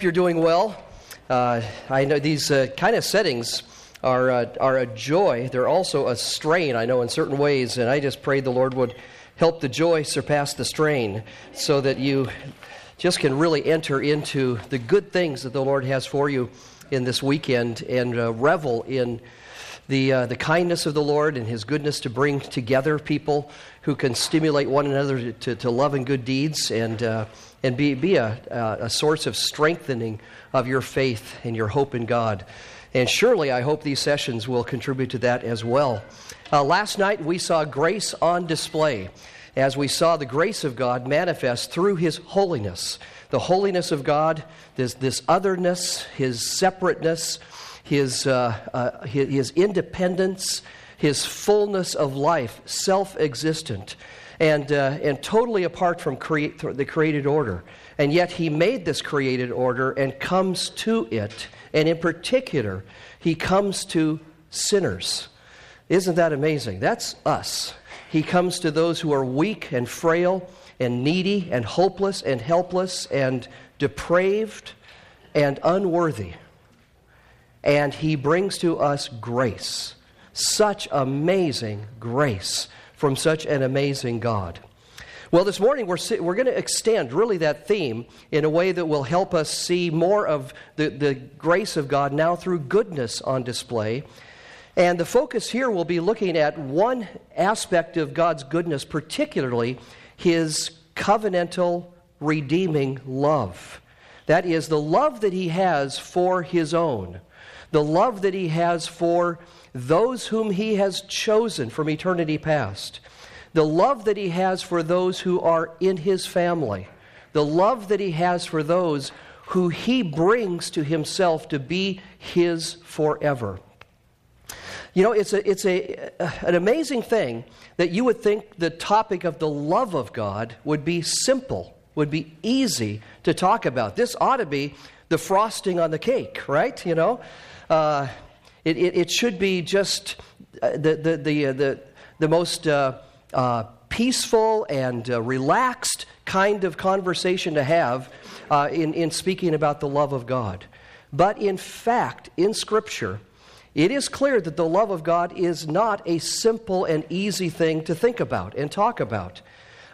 you're doing well. Uh, I know these uh, kind of settings are, uh, are a joy. They're also a strain, I know, in certain ways. And I just pray the Lord would help the joy surpass the strain so that you just can really enter into the good things that the Lord has for you in this weekend and uh, revel in the, uh, the kindness of the Lord and His goodness to bring together people who can stimulate one another to, to love and good deeds and, uh, and be, be a, a source of strengthening of your faith and your hope in God. And surely I hope these sessions will contribute to that as well. Uh, last night we saw grace on display as we saw the grace of God manifest through His holiness. The holiness of God, this, this otherness, His separateness, his, uh, uh, his, his independence, his fullness of life, self existent, and, uh, and totally apart from the created order. And yet he made this created order and comes to it. And in particular, he comes to sinners. Isn't that amazing? That's us. He comes to those who are weak and frail and needy and hopeless and helpless and depraved and unworthy and he brings to us grace. Such amazing grace from such an amazing God. Well, this morning we're, we're going to extend really that theme in a way that will help us see more of the, the grace of God now through goodness on display. And the focus here will be looking at one aspect of God's goodness, particularly his covenantal, redeeming love. That is, the love that he has for his own the love that He has for those whom He has chosen from eternity past, the love that He has for those who are in His family, the love that He has for those who He brings to Himself to be His forever. You know, it's, a, it's a, an amazing thing that you would think the topic of the love of God would be simple, would be easy to talk about. This ought to be the frosting on the cake, right? You know, uh, it, it, it, should be just uh, the, the, the, uh, the, the most uh, uh, peaceful and relaxed kind of conversation to have in, in speaking about the love of God. But in fact, in Scripture, it is clear that the love of God is not a simple and easy thing to think about and talk about.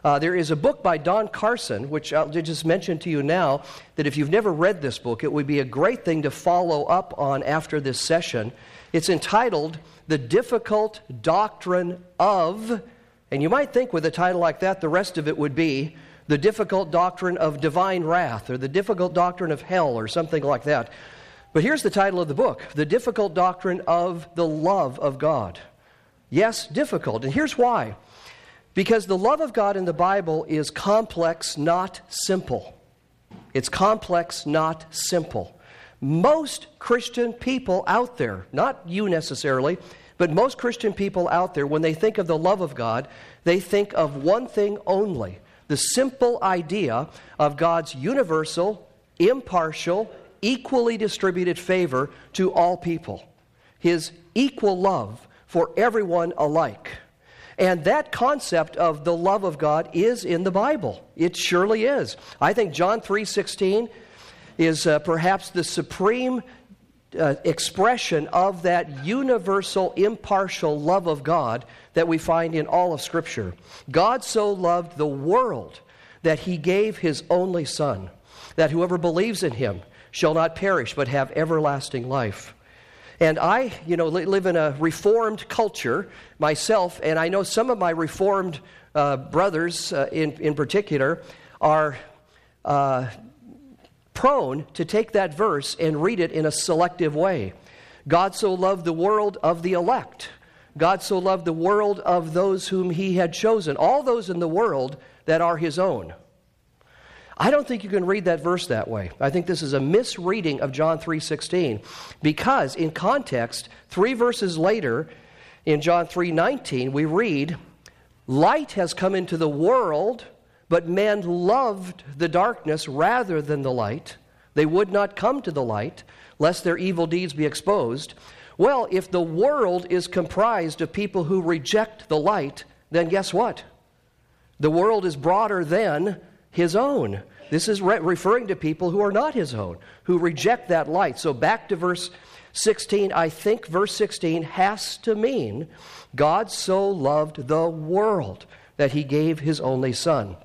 Uh, there is a book by Don Carson, which I'll just mention to you now, that if you've never read this book, it would be a great thing to follow up on after this session. It's entitled The Difficult Doctrine of, and you might think with a title like that, the rest of it would be The Difficult Doctrine of Divine Wrath, or The Difficult Doctrine of Hell, or something like that. But here's the title of the book The Difficult Doctrine of the Love of God. Yes, difficult. And here's why. Because the love of God in the Bible is complex, not simple. It's complex, not simple. Most Christian people out there, not you necessarily, but most Christian people out there, when they think of the love of God, they think of one thing only the simple idea of God's universal, impartial, equally distributed favor to all people, His equal love for everyone alike. And that concept of the love of God is in the Bible. It surely is. I think John 3:16 is uh, perhaps the supreme uh, expression of that universal impartial love of God that we find in all of scripture. God so loved the world that he gave his only son that whoever believes in him shall not perish but have everlasting life. And I, you know, live in a reformed culture myself, and I know some of my reformed uh, brothers uh, in, in particular are uh, prone to take that verse and read it in a selective way. God so loved the world of the elect. God so loved the world of those whom he had chosen, all those in the world that are his own. I don't think you can read that verse that way. I think this is a misreading of John 3:16 because in context 3 verses later in John 3:19 we read light has come into the world but men loved the darkness rather than the light. They would not come to the light lest their evil deeds be exposed. Well, if the world is comprised of people who reject the light, then guess what? The world is broader than his own. This is re- referring to people who are not his own, who reject that light. So back to verse 16, I think verse 16 has to mean God so loved the world that he gave his only son.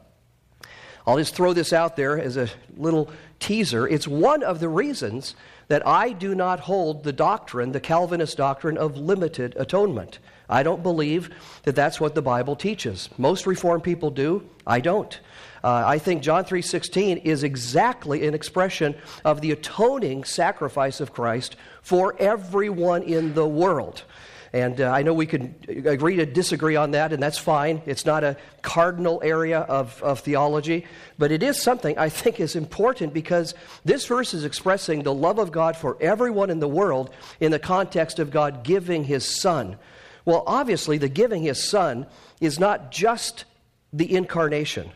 I'll just throw this out there as a little teaser. It's one of the reasons that I do not hold the doctrine, the Calvinist doctrine of limited atonement. I don't believe that that's what the Bible teaches. Most Reformed people do. I don't. Uh, I think John 3:16 is exactly an expression of the atoning sacrifice of Christ for everyone in the world. And uh, I know we can agree to disagree on that, and that's fine. It's not a cardinal area of, of theology, but it is something I think is important because this verse is expressing the love of God for everyone in the world in the context of God giving his Son. Well, obviously, the giving his Son is not just the incarnation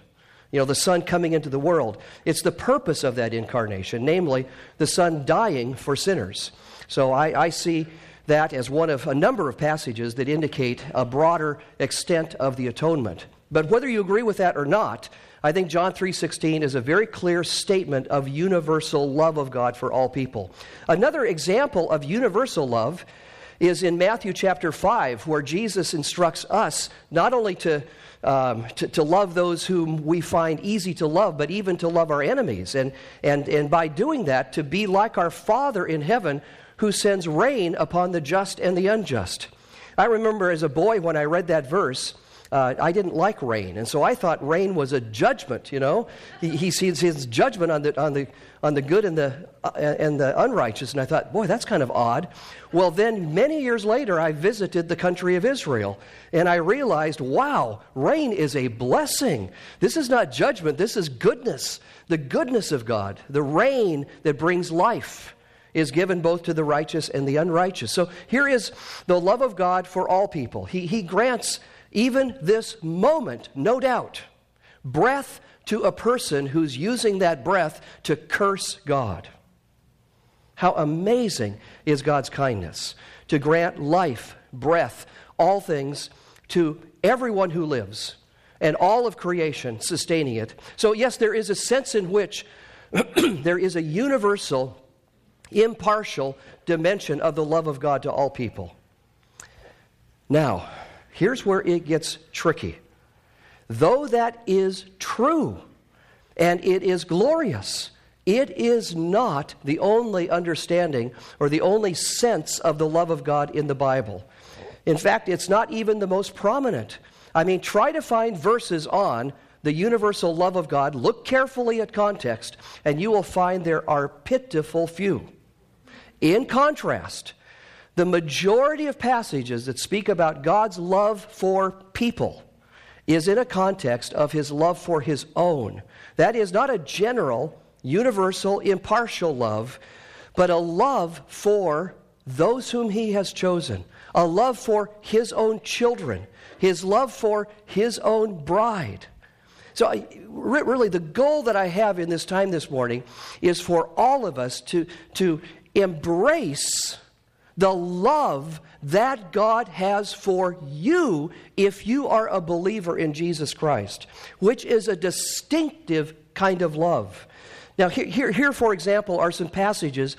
you know, the Son coming into the world. It's the purpose of that incarnation, namely, the Son dying for sinners. So I, I see that as one of a number of passages that indicate a broader extent of the atonement. But whether you agree with that or not, I think John 3:16 is a very clear statement of universal love of God for all people. Another example of universal love is in Matthew chapter 5 where Jesus instructs us not only to um, to, to, love those whom we find easy to love, but even to love our enemies. And, and, and by doing that, to be like our Father in heaven who sends rain upon the just and the unjust. I remember as a boy when I read that verse, uh, I didn't like rain, and so I thought rain was a judgment. You know, he, sees his judgment on the on the on the good and the uh, and the unrighteous, and I thought, boy, that's kind of odd. Well, then many years later, I visited the country of Israel, and I realized, wow, rain is a blessing. This is not judgment. This is goodness, the goodness of God, the rain that brings life is given both to the righteous and the unrighteous. So here is the love of God for all people. He, he grants even this moment, no doubt, breath to a person who's using that breath to curse God. How amazing is God's kindness to grant life, breath, all things to everyone who lives and all of creation sustaining it. So, yes, there is a sense in which there is a universal, impartial dimension of the love of God to all people. Now, Here's where it gets tricky. Though that is true and it is glorious, it is not the only understanding or the only sense of the love of God in the Bible. In fact, it's not even the most prominent. I mean, try to find verses on the universal love of God. Look carefully at context, and you will find there are pitiful few. In contrast, the majority of passages that speak about God's love for people is in a context of his love for his own. That is not a general, universal, impartial love, but a love for those whom he has chosen, a love for his own children, his love for his own bride. So, I, really, the goal that I have in this time this morning is for all of us to, to embrace the love that God has for you if you are a believer in Jesus Christ, which is a distinctive kind of love. Now, here, here, here, for example, are some passages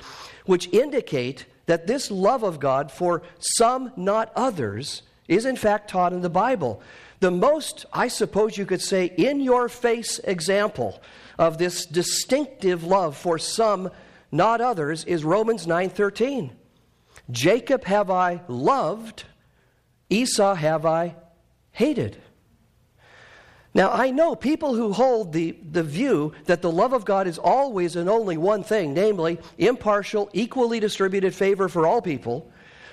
which indicate that this love of God for some, not others, is in fact taught in the Bible. The most, I suppose you could say, in your face example of this distinctive love for some, not others, is Romans 9 13. Jacob have I loved, Esau have I hated. Now, I know people who hold the, the view that the love of God is always and only one thing, namely impartial, equally distributed favor for all people,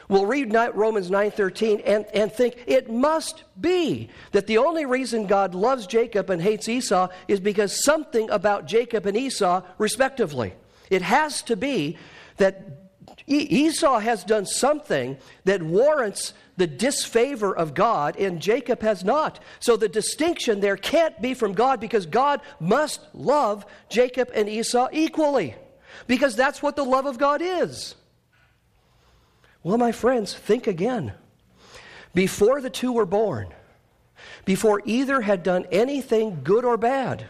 will read Romans 9.13 and, and think it must be that the only reason God loves Jacob and hates Esau is because something about Jacob and Esau, respectively. It has to be that Esau has done something that warrants the disfavor of God, and Jacob has not. So the distinction there can't be from God because God must love Jacob and Esau equally, because that's what the love of God is. Well, my friends, think again. Before the two were born, before either had done anything good or bad,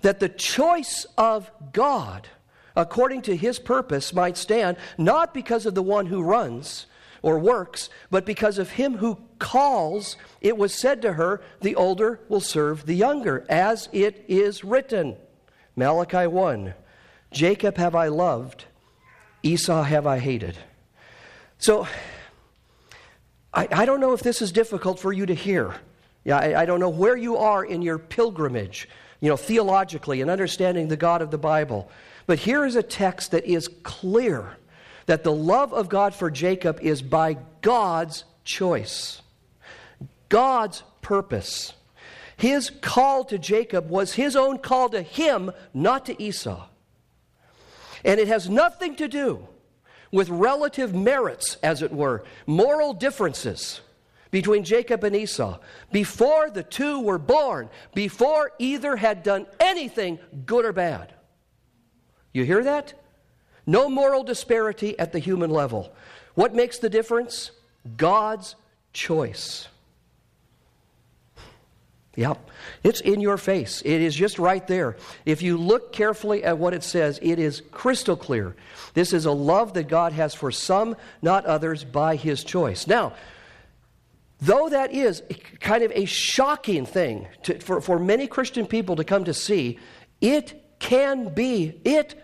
that the choice of God according to his purpose might stand, not because of the one who runs or works, but because of him who calls, it was said to her, The older will serve the younger, as it is written. Malachi 1 Jacob have I loved, Esau have I hated. So, I, I don't know if this is difficult for you to hear. Yeah, I, I don't know where you are in your pilgrimage, you know, theologically and understanding the God of the Bible. But here is a text that is clear that the love of God for Jacob is by God's choice, God's purpose. His call to Jacob was his own call to him, not to Esau. And it has nothing to do with relative merits, as it were, moral differences between Jacob and Esau. Before the two were born, before either had done anything good or bad. You hear that? No moral disparity at the human level. What makes the difference? God's choice. Yep, it's in your face. It is just right there. If you look carefully at what it says, it is crystal clear. This is a love that God has for some, not others, by His choice. Now, though that is kind of a shocking thing to, for, for many Christian people to come to see, it can be, it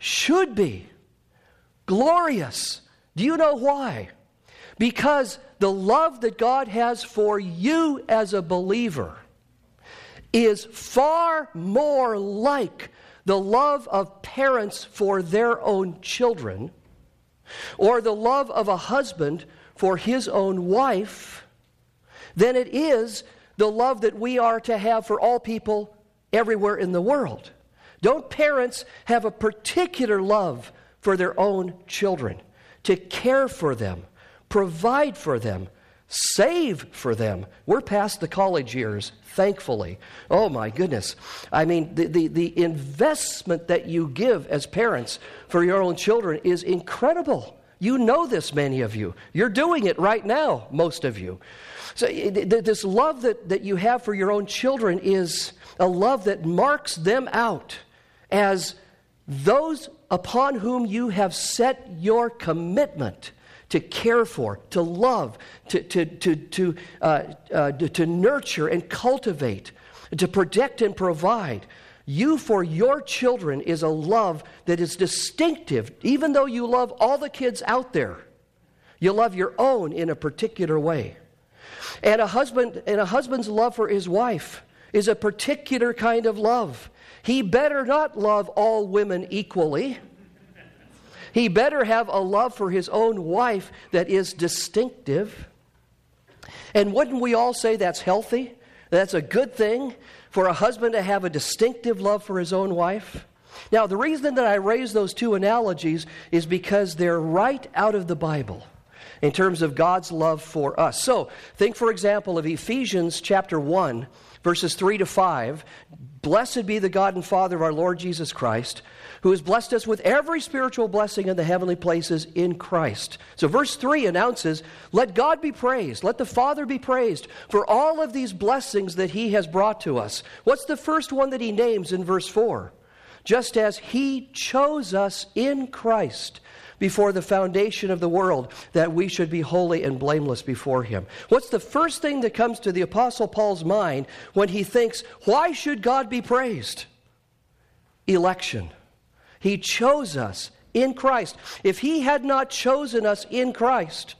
should be glorious. Do you know why? Because the love that God has for you as a believer is far more like the love of parents for their own children or the love of a husband for his own wife than it is the love that we are to have for all people everywhere in the world. Don't parents have a particular love for their own children, to care for them, provide for them, save for them? We're past the college years, thankfully. Oh my goodness. I mean, the, the, the investment that you give as parents for your own children is incredible. You know this, many of you. You're doing it right now, most of you. So, eh, this love that, that you have for your own children is a love that marks them out as those upon whom you have set your commitment to care for, to love, to, to, to, to, uh, uh, to nurture and cultivate, to protect and provide. You for your children is a love that is distinctive, even though you love all the kids out there. You love your own in a particular way. And a husband and a husband's love for his wife is a particular kind of love. He better not love all women equally. He better have a love for his own wife that is distinctive. And wouldn't we all say that's healthy? That's a good thing for a husband to have a distinctive love for his own wife? Now, the reason that I raise those two analogies is because they're right out of the Bible in terms of God's love for us. So, think, for example, of Ephesians chapter 1, verses 3 to 5. Blessed be the God and Father of our Lord Jesus Christ, who has blessed us with every spiritual blessing in the heavenly places in Christ. So, verse 3 announces, Let God be praised, let the Father be praised for all of these blessings that He has brought to us. What's the first one that He names in verse 4? Just as He chose us in Christ before the foundation of the world that we should be holy and blameless before him. What's the first thing that comes to the Apostle Paul's mind when he thinks, why should God be praised? Election. He chose us in Christ. If he had not chosen us in Christ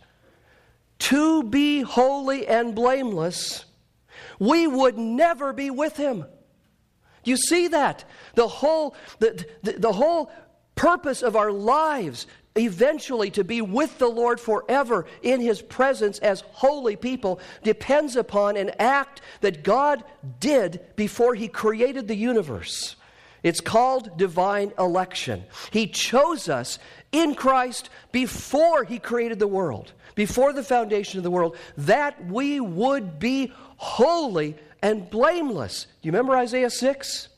to be holy and blameless, we would never be with him. You see that? The whole, the, the, the whole purpose of our lives eventually to be with the Lord forever in His presence as holy people depends upon an act that God did before He created the universe. It's called divine election. He chose us in Christ before He created the world, before the foundation of the world, that we would be holy and blameless. Do you remember Isaiah 6?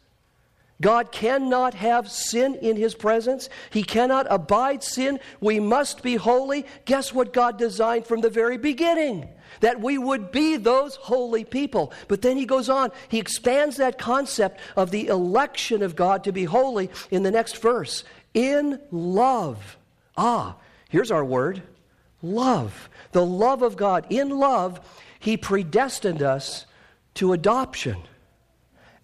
God cannot have sin in his presence. He cannot abide sin. We must be holy. Guess what God designed from the very beginning? That we would be those holy people. But then he goes on, he expands that concept of the election of God to be holy in the next verse. In love. Ah, here's our word love. The love of God. In love, he predestined us to adoption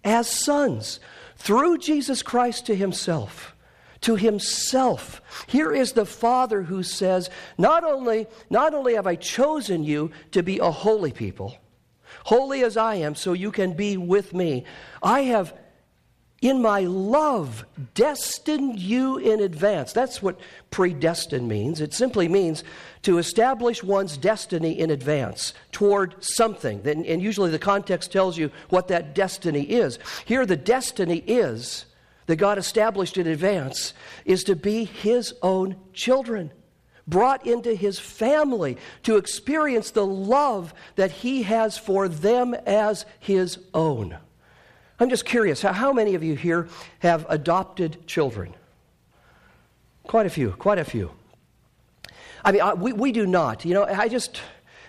as sons through Jesus Christ to himself. To himself. Here is the Father who says, not only, not only have I chosen you to be a holy people, holy as I am, so you can be with me, I have in my love, destined you in advance. That's what predestined means. It simply means to establish one's destiny in advance toward something. And usually the context tells you what that destiny is. Here, the destiny is that God established in advance is to be His own children, brought into His family to experience the love that He has for them as His own. I'm just curious, how many of you here have adopted children? Quite a few, quite a few. I mean, I, we, we do not. You know, I just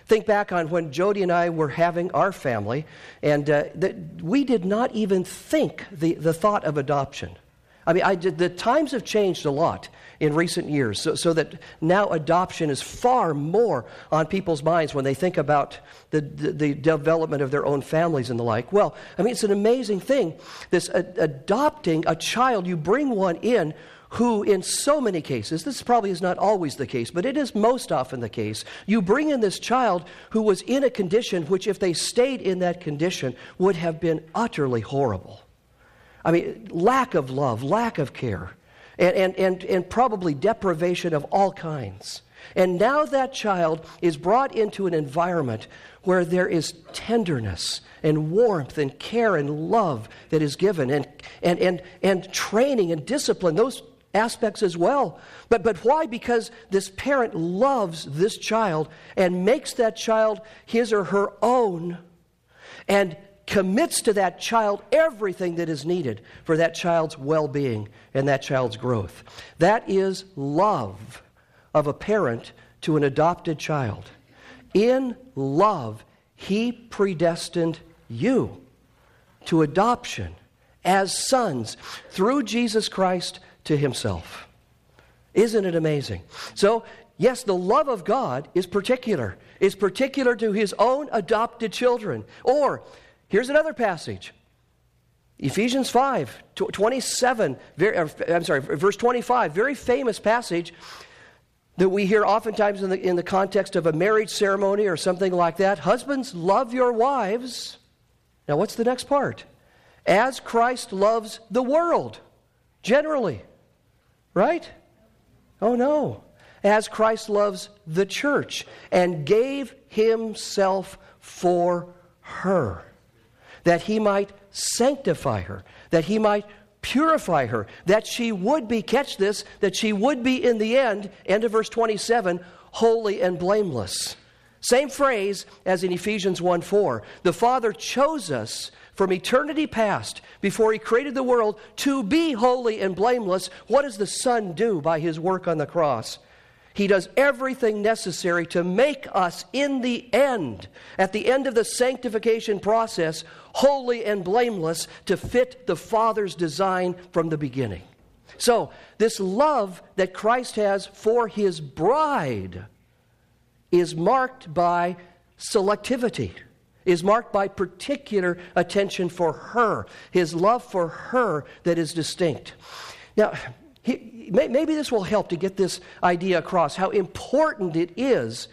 think back on when Jody and I were having our family, and uh, the, we did not even think the, the thought of adoption. I mean, I the times have changed a lot in recent years, so, so, that now adoption is far more on people's minds when they think about the, the, the development of their own families and the like. Well, I mean, it's an amazing thing. This adopting a child, you bring one in who, in so many cases, this probably is not always the case, but it is most often the case, you bring in this child who was in a condition which, if they stayed in that condition, would have been utterly horrible. I mean, lack of love, lack of care, and, and, and, and probably deprivation of all kinds. And now that child is brought into an environment where there is tenderness and warmth and care and love that is given, and, and, and, and training and discipline, those aspects as well. But, but why? Because this parent loves this child and makes that child his or her own and commits to that child everything that is needed for that child's well being and that child's growth. That is love of a parent to an adopted child. In love, He predestined you to adoption as sons through Jesus Christ to Himself. Isn't it amazing? So, yes, the love of God is particular. Is particular to his own adopted children. Or Here's another passage. Ephesians 5, 27, very, er, I'm sorry, verse 25, very famous passage that we hear oftentimes in the, in the context of a marriage ceremony or something like that. Husbands, love your wives. Now, what's the next part? As Christ loves the world, generally. Right? Oh, no. As Christ loves the church and gave himself for her that he might sanctify her, that he might purify her, that she would be, catch this, that she would be in the end, end of verse 27, holy and blameless. Same phrase as in Ephesians 1 4. The Father chose us from eternity past, before He created the world, to be holy and blameless. What does the Son do by His work on the cross? He does everything necessary to make us, in the end, at the end of the sanctification process, holy and blameless to fit the Father's design from the beginning. So, this love that Christ has for his bride is marked by selectivity, is marked by particular attention for her, his love for her that is distinct. Now, he, maybe this will help to get this idea across how important it is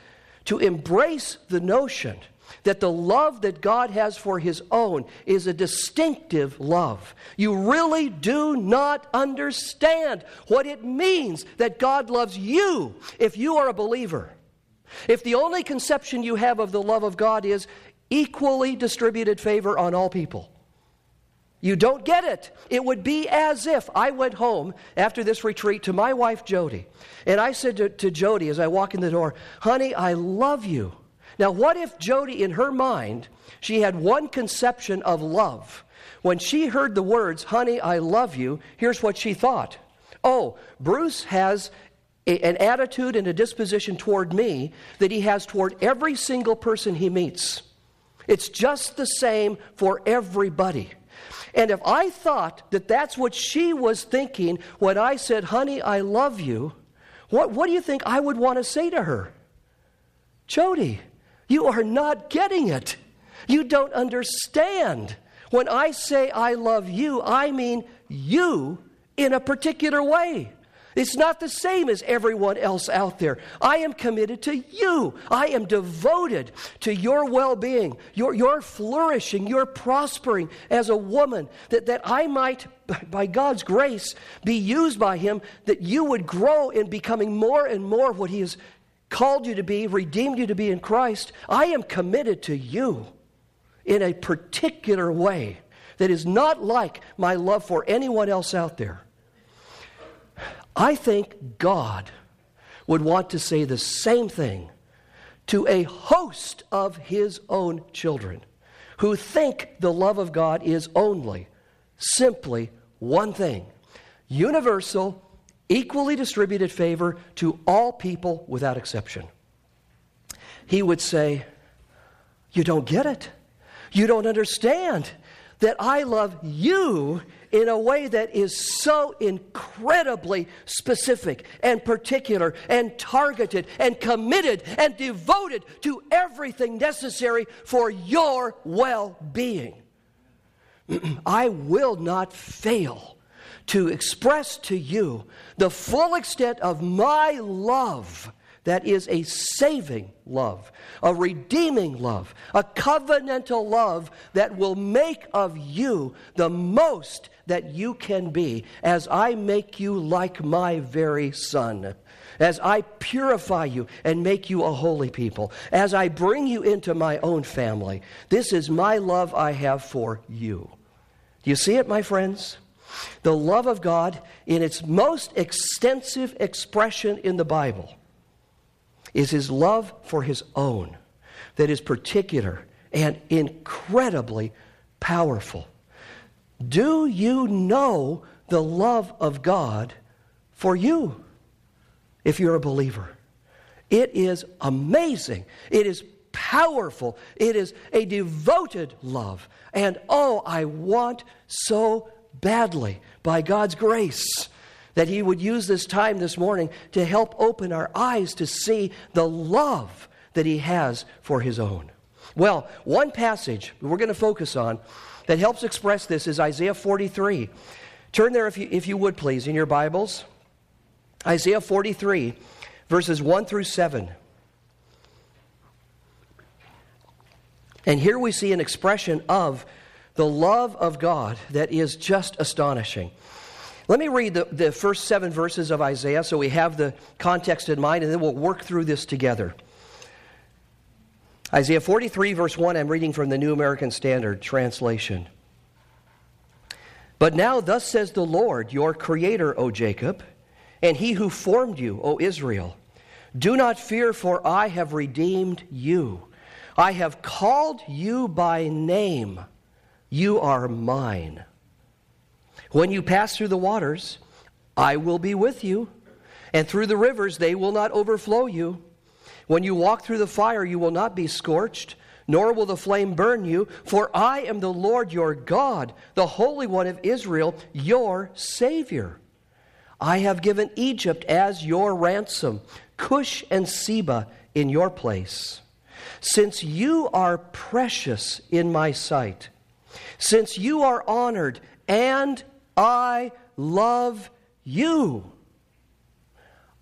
to embrace the notion that the love that God has for His own is a distinctive love. You really do not understand what it means that God loves you if you are a believer. If the only conception you have of the love of God is equally distributed favor on all people, you don't get it. It would be as if I went home after this retreat to my wife, Jody, and I said to, to Jody as I walk in the door, Honey, I love you. Now, what if Jody, in her mind, she had one conception of love, When she heard the words, Honey, I love you, here's what she thought Oh, Bruce has a, an attitude and a disposition toward me that he has toward every single person he meets. It's just the same for everybody. And if I thought that that's what she was thinking when I said, Honey, I love you, what, what do you think I would want to say to her? Jody, you are not getting it. You don't understand. When I say I love you, I mean you in a particular way. It's not the same as everyone else out there. I am committed to you. I am devoted to your well being, your, your flourishing, your prospering as a woman, that, that I might, by God's grace, be used by Him, that you would grow in becoming more and more what He has called you to be, redeemed you to be in Christ. I am committed to you in a particular way that is not like my love for anyone else out there. I think God would want to say the same thing to a host of his own children who think the love of God is only, simply one thing universal, equally distributed favor to all people without exception. He would say, You don't get it. You don't understand that I love you in a way that is so incredibly specific and particular and targeted and committed and devoted to everything necessary for your well being. I will not fail to express to you the full extent of my love that is a saving love, a redeeming love, a covenantal love that will make of you the most that you can be as I make you like my very son. As I purify you and make you a holy people, as I bring you into my own family, this is my love I have for you. Do you see it, my friends? The love of God, in its most extensive expression in the Bible, is his love for his own that is particular and incredibly powerful. Do you know the love of God for you if you're a believer? It is amazing. It is powerful. It is a devoted love. And oh, I want so badly, by God's grace, that He would use this time this morning to help open our eyes to see the love that He has for His own. Well, one passage we're going to focus on that helps express this is Isaiah 43. Turn there, if you, if you would please, in your Bibles. Isaiah 43, verses 1 through 7. And here we see an expression of the love of God that is just astonishing. Let me read the, the first seven verses of Isaiah so we have the context in mind, and then we'll work through this together. Isaiah 43, verse 1, I'm reading from the New American Standard Translation. But now, thus says the Lord, your Creator, O Jacob, and He who formed you, O Israel Do not fear, for I have redeemed you. I have called you by name. You are mine. When you pass through the waters, I will be with you, and through the rivers, they will not overflow you. When you walk through the fire, you will not be scorched, nor will the flame burn you, for I am the Lord your God, the Holy One of Israel, your Savior. I have given Egypt as your ransom, Cush and Seba in your place. Since you are precious in my sight, since you are honored and I love you.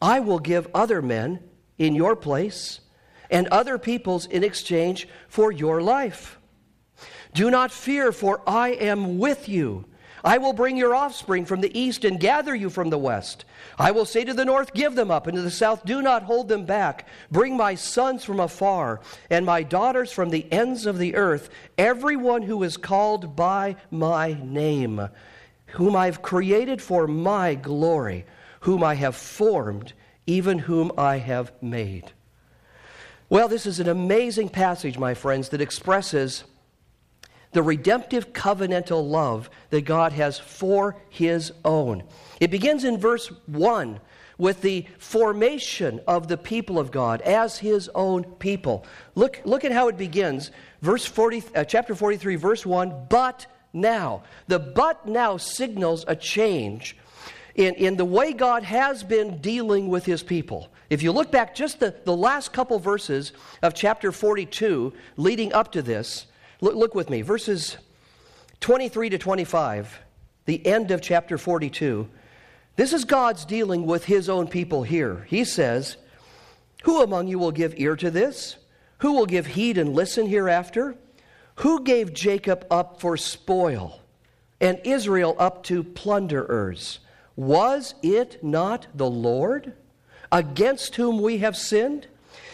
I will give other men in your place and other peoples in exchange for your life. Do not fear, for I am with you. I will bring your offspring from the east and gather you from the west. I will say to the north, Give them up, and to the south, Do not hold them back. Bring my sons from afar, and my daughters from the ends of the earth, everyone who is called by my name whom I've created for my glory, whom I have formed, even whom I have made. Well, this is an amazing passage, my friends, that expresses the redemptive covenantal love that God has for his own. It begins in verse 1 with the formation of the people of God as his own people. Look, look at how it begins. Verse 40, uh, chapter 43, verse 1 But now. The but now signals a change in, in the way God has been dealing with his people. If you look back just the, the last couple verses of chapter 42 leading up to this, look, look with me, verses 23 to 25, the end of chapter 42. This is God's dealing with his own people here. He says, Who among you will give ear to this? Who will give heed and listen hereafter? Who gave Jacob up for spoil and Israel up to plunderers? Was it not the Lord against whom we have sinned,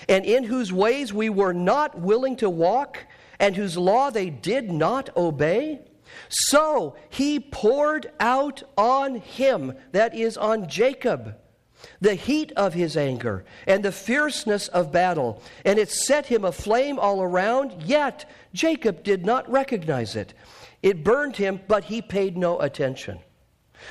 and in whose ways we were not willing to walk, and whose law they did not obey? So he poured out on him, that is, on Jacob, the heat of his anger and the fierceness of battle, and it set him aflame all around, yet Jacob did not recognize it. It burned him, but he paid no attention.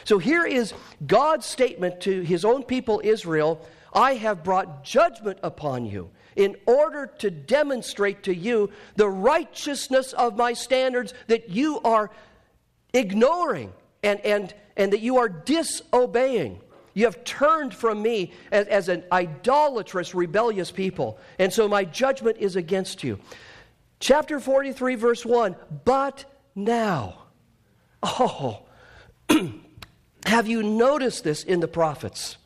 So here is God's statement to his own people, Israel I have brought judgment upon you in order to demonstrate to you the righteousness of my standards that you are ignoring and, and, and that you are disobeying. You have turned from me as, as an idolatrous, rebellious people, and so my judgment is against you. Chapter 43, verse 1 But now, oh, have you noticed this in the prophets?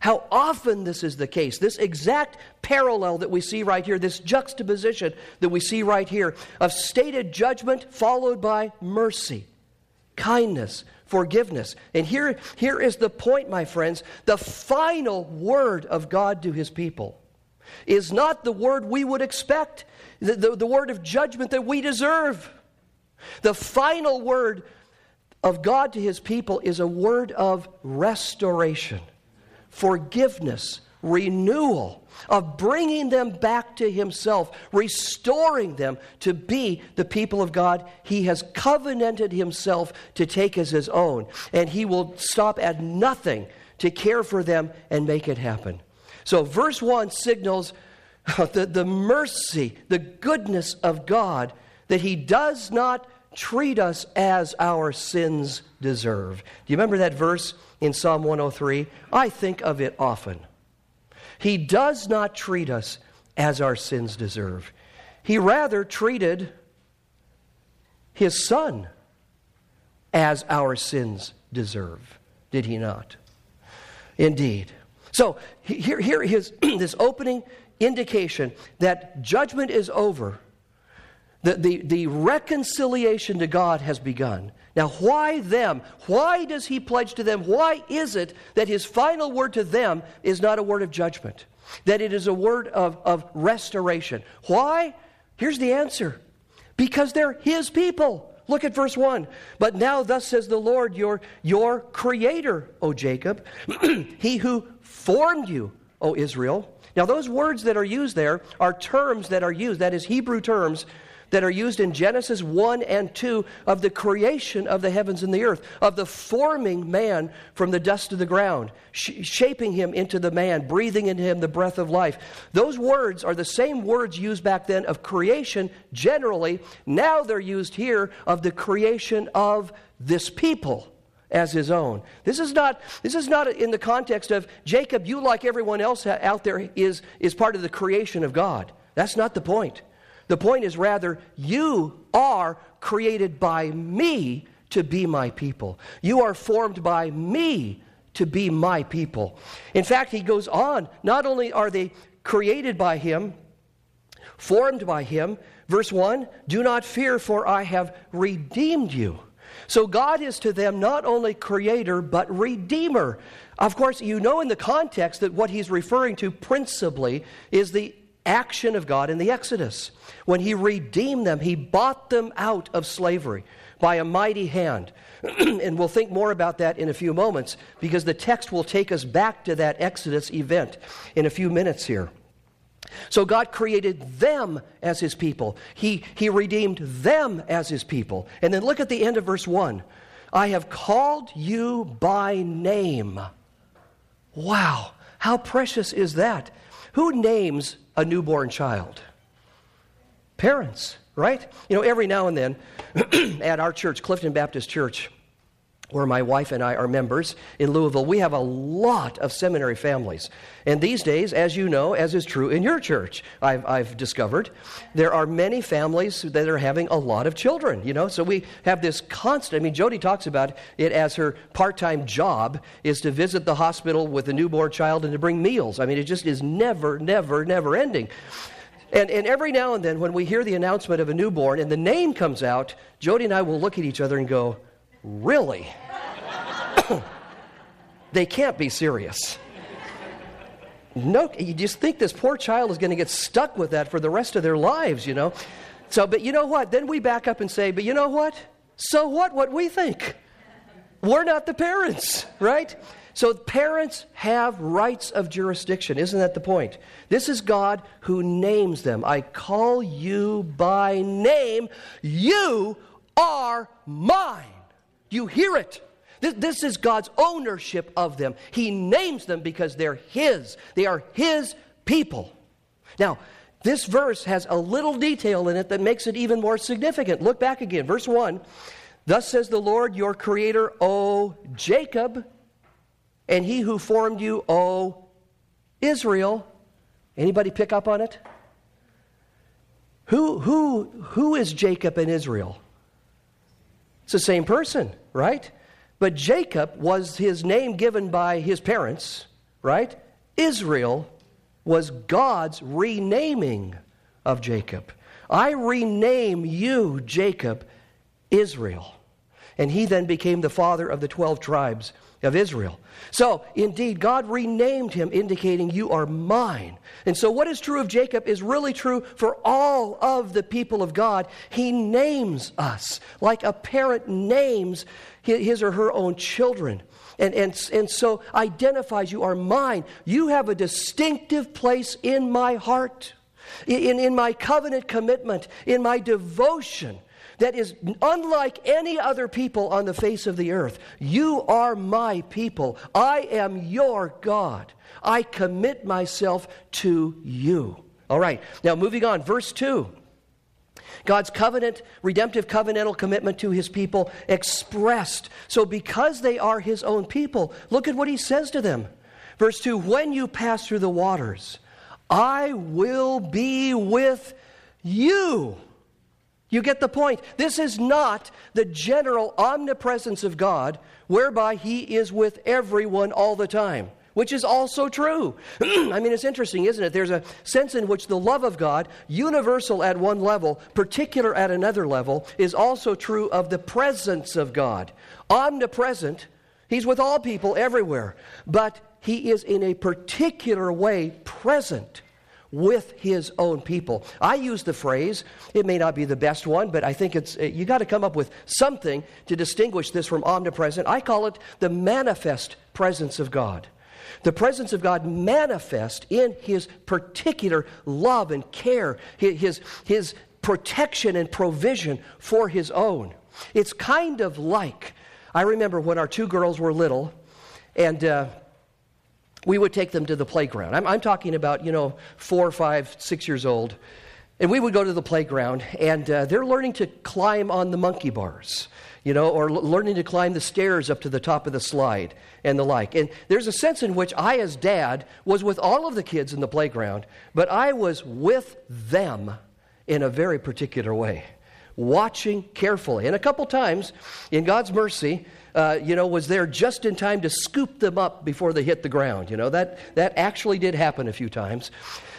How often this is the case. This exact parallel that we see right here, this juxtaposition that we see right here of stated judgment followed by mercy, kindness, forgiveness. And here, here is the point, my friends the final word of God to his people is not the word we would expect, the, the, the word of judgment that we deserve. The final word of God to his people is a word of restoration, forgiveness, renewal, of bringing them back to himself, restoring them to be the people of God he has covenanted himself to take as his own. And he will stop at nothing to care for them and make it happen. So, verse 1 signals the, the mercy, the goodness of God, that he does not treat us as our sins deserve. Do you remember that verse in Psalm 103? I think of it often. He does not treat us as our sins deserve. He rather treated his son as our sins deserve. Did he not? Indeed. So here, here is this opening indication that judgment is over the, the, the reconciliation to God has begun. Now, why them? Why does he pledge to them? Why is it that his final word to them is not a word of judgment? That it is a word of, of restoration? Why? Here's the answer because they're his people. Look at verse 1. But now, thus says the Lord, your, your creator, O Jacob, he who formed you, O Israel. Now, those words that are used there are terms that are used, that is, Hebrew terms that are used in Genesis 1 and 2 of the creation of the heavens and the earth, of the forming man from the dust of the ground, sh- shaping him into the man, breathing in him the breath of life. Those words are the same words used back then of creation generally. Now they're used here of the creation of this people as his own. This is not, this is not in the context of Jacob, you like everyone else out there is, is part of the creation of God. That's not the point. The point is rather, you are created by me to be my people. You are formed by me to be my people. In fact, he goes on, not only are they created by him, formed by him, verse 1 do not fear, for I have redeemed you. So God is to them not only creator, but redeemer. Of course, you know in the context that what he's referring to principally is the action of God in the Exodus. When He redeemed them, He bought them out of slavery by a mighty hand. and we'll think more about that in a few moments because the text will take us back to that Exodus event in a few minutes here. So God created them as his people. He, he redeemed them as his people. And then look at the end of verse 1. I have called you by name. Wow, how precious is that? Who names a newborn child? Parents, right? You know, every now and then at our church, Clifton Baptist Church, where my wife and I are members in Louisville, we have a lot of seminary families. And these days, as you know, as is true in your church, I've, I've, discovered, there are many families that are having a lot of children, you know? So we have this constant, I mean, Jody talks about it as her part time job is to visit the hospital with a newborn child and to bring meals. I mean, it just is never, never, never ending. And, and every now and then, when we hear the announcement of a newborn and the name comes out, Jody and I will look at each other and go, Really? they can't be serious. No, you just think this poor child is going to get stuck with that for the rest of their lives, you know? So, but you know what? Then we back up and say, but you know what? So what? What we think? We're not the parents, right? So parents have rights of jurisdiction. Isn't that the point? This is God who names them. I call you by name. You are mine. You hear it. This, is God's ownership of them. He names them because they're His, they are His people. Now, this verse has a little detail in it that makes it even more significant. Look back again, verse 1. Thus says the Lord your creator, O Jacob, and he who formed you, O Israel. Anybody pick up on it? Who, who, who is Jacob and Israel? It's the same person, right? But Jacob was his name given by his parents, right? Israel was God's renaming of Jacob. I rename you, Jacob, Israel. And he then became the father of the 12 tribes of Israel. So, indeed, God renamed him, indicating, You are mine. And so, what is true of Jacob is really true for all of the people of God. He names us like a parent names his or her own children. And, and, and so identifies you are mine. You have a distinctive place in my heart, in, in my covenant commitment, in my devotion that is unlike any other people on the face of the earth. You are my people. I am your God. I commit myself to you. All right, now moving on, verse 2. God's covenant, redemptive covenantal commitment to his people expressed. So, because they are his own people, look at what he says to them. Verse 2 When you pass through the waters, I will be with you. You get the point. This is not the general omnipresence of God whereby He is with everyone all the time, which is also true. I mean, it's interesting, isn't it? There's a sense in which the love of God, universal at one level, particular at another level, is also true of the presence of God. Omnipresent, He's with all people everywhere, but He is in a particular way present with his own people. I use the phrase, it may not be the best one, but I think it's, uh, you got to come up with something to distinguish this from omnipresent. I call it the manifest presence of God. The presence of God manifest in his particular love and care, his, his protection and provision for his own. It's kind of like, I remember when our two girls were little, and uh, we would take them to the playground. I'm, I'm, talking about, you know, four, five, six years old. And we would go to the playground, and uh, they're learning to climb on the monkey bars, you know, or l- learning to climb the stairs up to the top of the slide and the like. And there's a sense in which I, as dad, was with all of the kids in the playground, but I was with them in a very particular way, watching carefully. And a couple times, in God's mercy, uh, you know, was there just in time to scoop them up before they hit the ground. You know, that, that actually did happen a few times.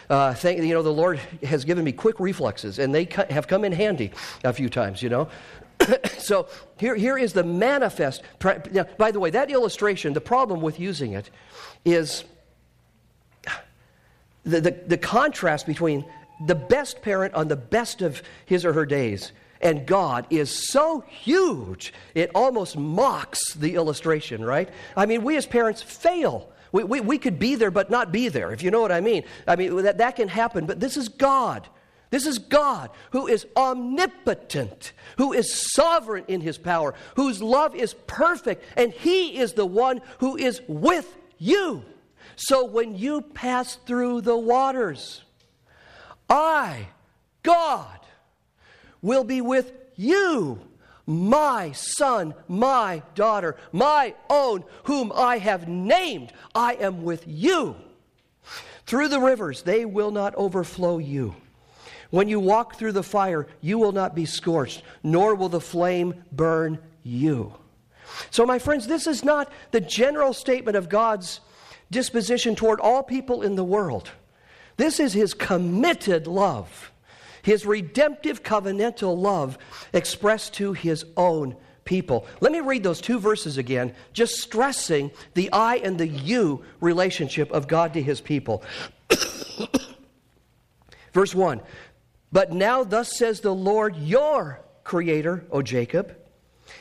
Uh, thank, you know, the Lord has given me quick reflexes, and they have come in handy a few times, you know. so here, here is the manifest. Now, by the way, that illustration, the problem with using it is the, the, the contrast between the best parent on the best of his or her days and God is so huge, it almost mocks the illustration, right? I mean, we as parents fail We, we, we could be there but not be there, if you know what I mean. I mean, that, that can happen, but this is God. This is God who is omnipotent, who is sovereign in his power, whose love is perfect, and he is the one who is with you. So when you pass through the waters, I, God, will be with you, my son, my daughter, my own, whom I have named. I am with you. Through the rivers, they will not overflow you. When you walk through the fire, you will not be scorched, nor will the flame burn you. So, my friends, this is not the general statement of God's disposition toward all people in the world. This is his committed love, his redemptive covenantal love expressed to his own people. Let me read those two verses again, just stressing the I and the you relationship of God to his people. Verse 1 But now, thus says the Lord, your creator, O Jacob,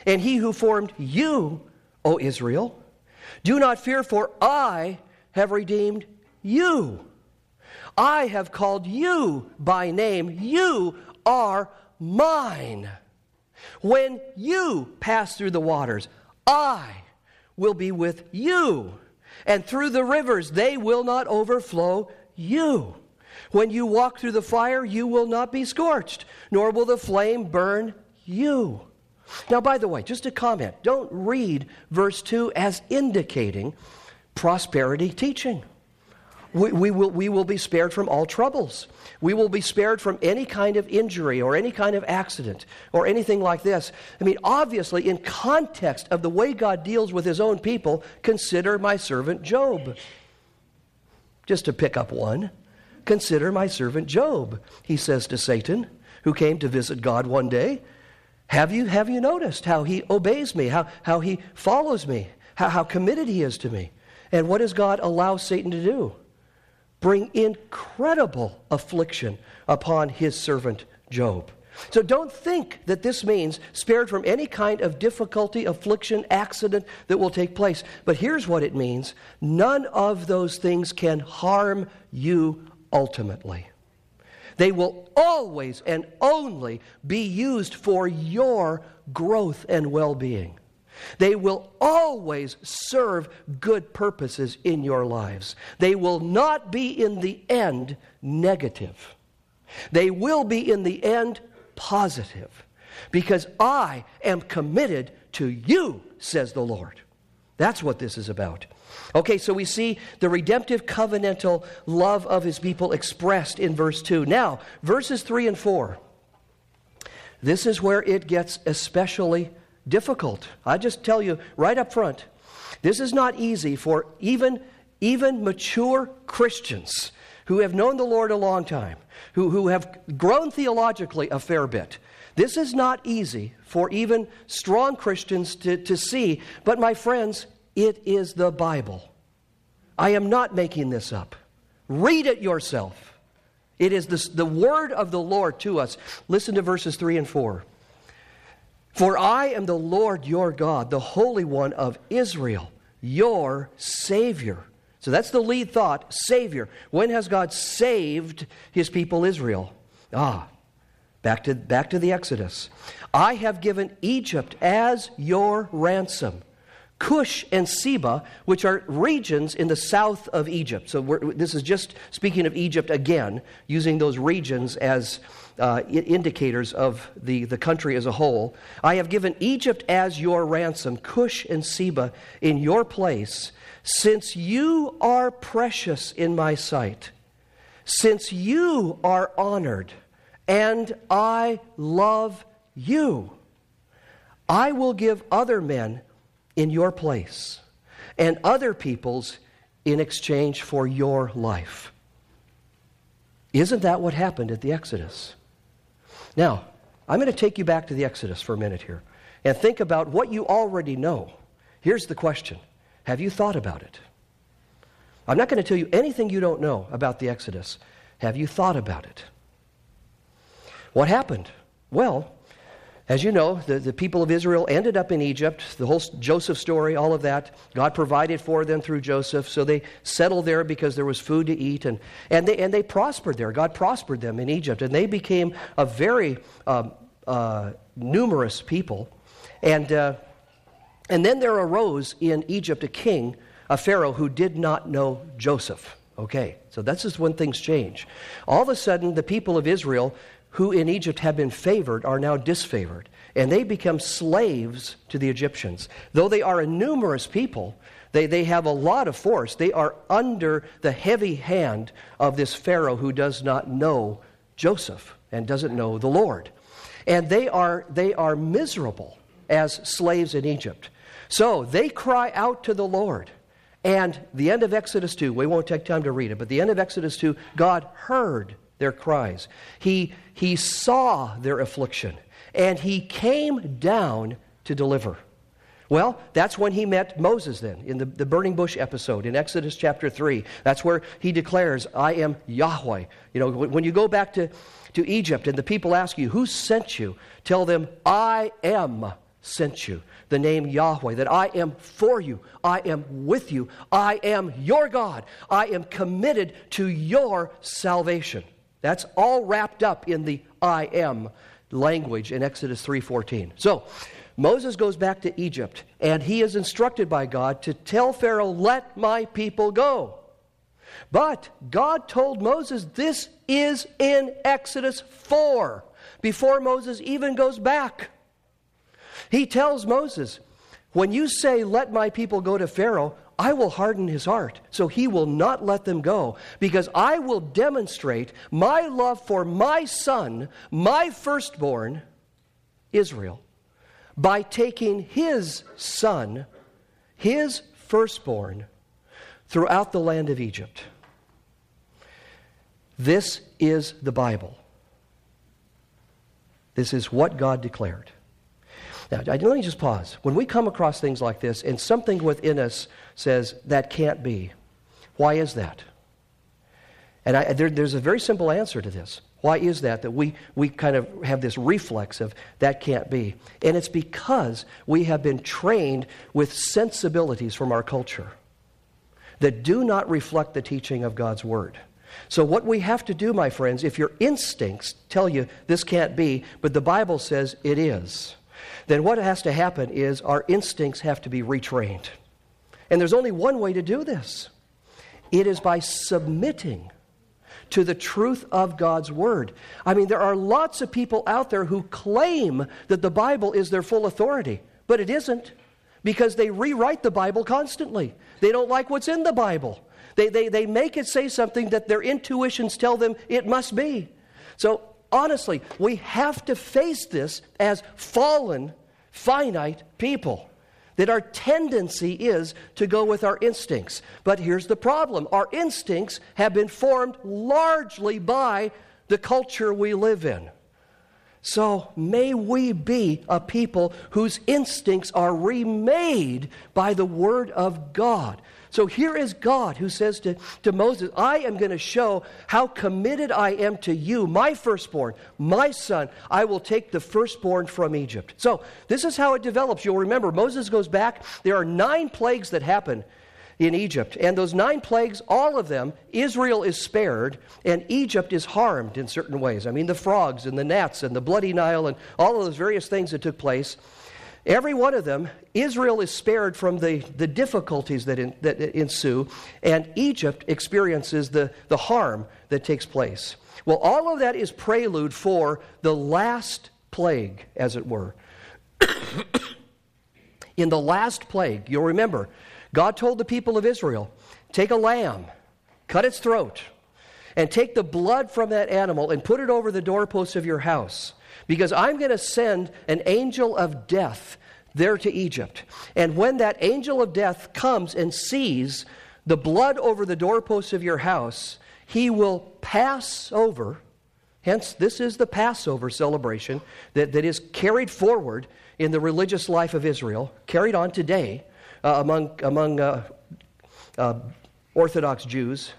and he who formed you, O Israel, do not fear, for I have redeemed you. I have called you by name. You are mine. When you pass through the waters, I will be with you. And through the rivers, they will not overflow you. When you walk through the fire, you will not be scorched, nor will the flame burn you. Now, by the way, just a comment don't read verse 2 as indicating prosperity teaching. We, we, will, we will be spared from all troubles. We will be spared from any kind of injury or any kind of accident or anything like this. I mean, obviously, in context of the way God deals with his own people, consider my servant Job. Just to pick up one, consider my servant Job, he says to Satan, who came to visit God one day. Have you, have you noticed how he obeys me, how, how he follows me, how, how committed he is to me? And what does God allow Satan to do? Bring incredible affliction upon his servant Job. So don't think that this means spared from any kind of difficulty, affliction, accident that will take place. But here's what it means none of those things can harm you ultimately. They will always and only be used for your growth and well being. They will always serve good purposes in your lives. They will not be in the end negative. They will be in the end positive because I am committed to you, says the Lord. That's what this is about. Okay, so we see the redemptive covenantal love of his people expressed in verse 2. Now, verses 3 and 4. This is where it gets especially difficult. I just tell you right up front, this is not easy for even, even mature Christians who have known the Lord a long time, who, who have grown theologically a fair bit. This is not easy for even strong Christians to, to see, but my friends, it is the Bible. I am not making this up. Read it yourself. It is the, the word of the Lord to us. Listen to verses 3 and 4. For I am the Lord your God, the Holy One of Israel, your Savior. So that's the lead thought Savior. When has God saved his people Israel? Ah, back to, back to the Exodus. I have given Egypt as your ransom. Cush and Seba, which are regions in the south of Egypt. So this is just speaking of Egypt again, using those regions as uh, indicators of the, the country as a whole. I have given Egypt as your ransom, Cush and Seba in your place, since you are precious in my sight, since you are honored, and I love you. I will give other men in your place and other peoples in exchange for your life. Isn't that what happened at the Exodus? Now, I'm going to take you back to the Exodus for a minute here and think about what you already know. Here's the question Have you thought about it? I'm not going to tell you anything you don't know about the Exodus. Have you thought about it? What happened? Well, As you know, the, the people of Israel ended up in Egypt. The whole Joseph story, all of that. God provided for them through Joseph. So they settled there because there was food to eat. And, and, they, and they prospered there. God prospered them in Egypt. And they became a very um, uh, numerous people. And, uh, and then there arose in Egypt a king, a Pharaoh, who did not know Joseph. Okay, so that's just when things change. All of a sudden, the people of Israel who in Egypt have been favored are now disfavored, and they become slaves to the Egyptians. Though they are a numerous people, they, they have a lot of force. They are under the heavy hand of this Pharaoh who does not know Joseph and doesn't know the Lord. And they are, they are miserable as slaves in Egypt. So they cry out to the Lord. And the end of Exodus 2, we won't take time to read it, but the end of Exodus 2, God heard their cries. He, he saw their affliction, and he came down to deliver. Well, that's when he met Moses then, in the, the burning bush episode in Exodus chapter 3. That's where he declares, I am Yahweh. You know, when you go back to, to Egypt and the people ask you, Who sent you? Tell them, I am sent you. The name Yahweh, that I am for you, I am with you, I am your God, I am committed to your salvation. That's all wrapped up in the I am language in Exodus 3:14. So, Moses goes back to Egypt and he is instructed by God to tell Pharaoh, "Let my people go." But God told Moses this is in Exodus 4 before Moses even goes back. He tells Moses, when you say, Let my people go to Pharaoh, I will harden his heart, so he will not let them go, because I will demonstrate my love for my son, my firstborn, Israel, by taking his son, his firstborn, throughout the land of Egypt. This is the Bible. This is what God declared. Now, let me just pause. When we come across things like this and something within us says that can't be, why is that? And I, there, there's a very simple answer to this. Why is that? That we, we kind of have this reflex of that can't be. And it's because we have been trained with sensibilities from our culture that do not reflect the teaching of God's Word. So, what we have to do, my friends, if your instincts tell you this can't be, but the Bible says it is, then what has to happen is our instincts have to be retrained. And there's only one way to do this it is by submitting to the truth of God's Word. I mean, there are lots of people out there who claim that the Bible is their full authority, but it isn't because they rewrite the Bible constantly. They don't like what's in the Bible. They, they, they make it say something that their intuitions tell them it must be. So, honestly, we have to face this as fallen, finite people that our tendency is to go with our instincts. But here's the problem our instincts have been formed largely by the culture we live in. So may we be a people whose instincts are remade by the Word of God. So here is God who says to, to Moses, I am going to show how committed I am to you, my firstborn, my son. I will take the firstborn from Egypt. So this is how it develops. You'll remember Moses goes back. There are nine plagues that happen in Egypt. And those nine plagues, all of them, Israel is spared, and Egypt is harmed in certain ways. I mean, the frogs and the gnats and the bloody Nile and all of those various things that took place. Every one of them, Israel is spared from the, the difficulties that, in, that ensue, and Egypt experiences the, the harm that takes place. Well, all of that is prelude for the last plague, as it were. in the last plague, you'll remember, God told the people of Israel, take a lamb, cut its throat, and take the blood from that animal and put it over the doorposts of your house because I'm going to send an angel of death there to Egypt. And when that angel of death comes and sees the blood over the doorposts of your house, he will pass over. Hence, this is the Passover celebration that, that is carried forward in the religious life of Israel, carried on today uh, among, among uh, uh, Orthodox Jews.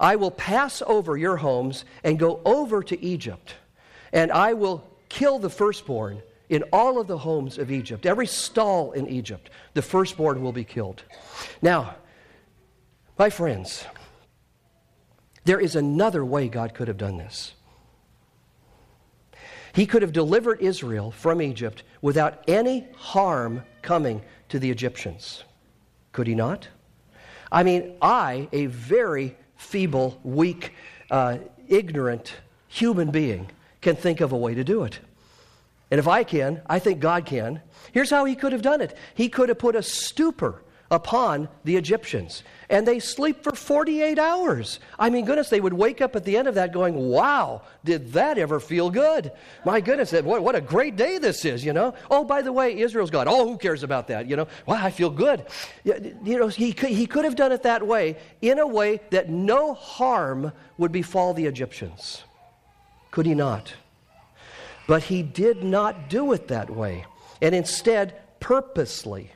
I will pass over your homes and go over to Egypt, and I will kill the firstborn in all of the homes of Egypt, every stall in Egypt, the firstborn will be killed. Now, my friends, there is another way God could have done this. He could have delivered Israel from Egypt without any harm coming to the Egyptians. Could he not? I mean, I, a very feeble, weak, uh, ignorant human being, can think of a way to do it. And if I can, I think God can. Here's how he could have done it He could have put a stupor upon the Egyptians. And they sleep for 48 hours. I mean, goodness, they would wake up at the end of that going, wow, did that ever feel good? My goodness, what, what a great day this is, you know? Oh, by the way, Israel's God. Oh, who cares about that, you know? Wow, I feel good. You know, he could, he could have done it that way, in a way that no harm would befall the Egyptians. Could he not? But he did not do it that way. And instead, purposely,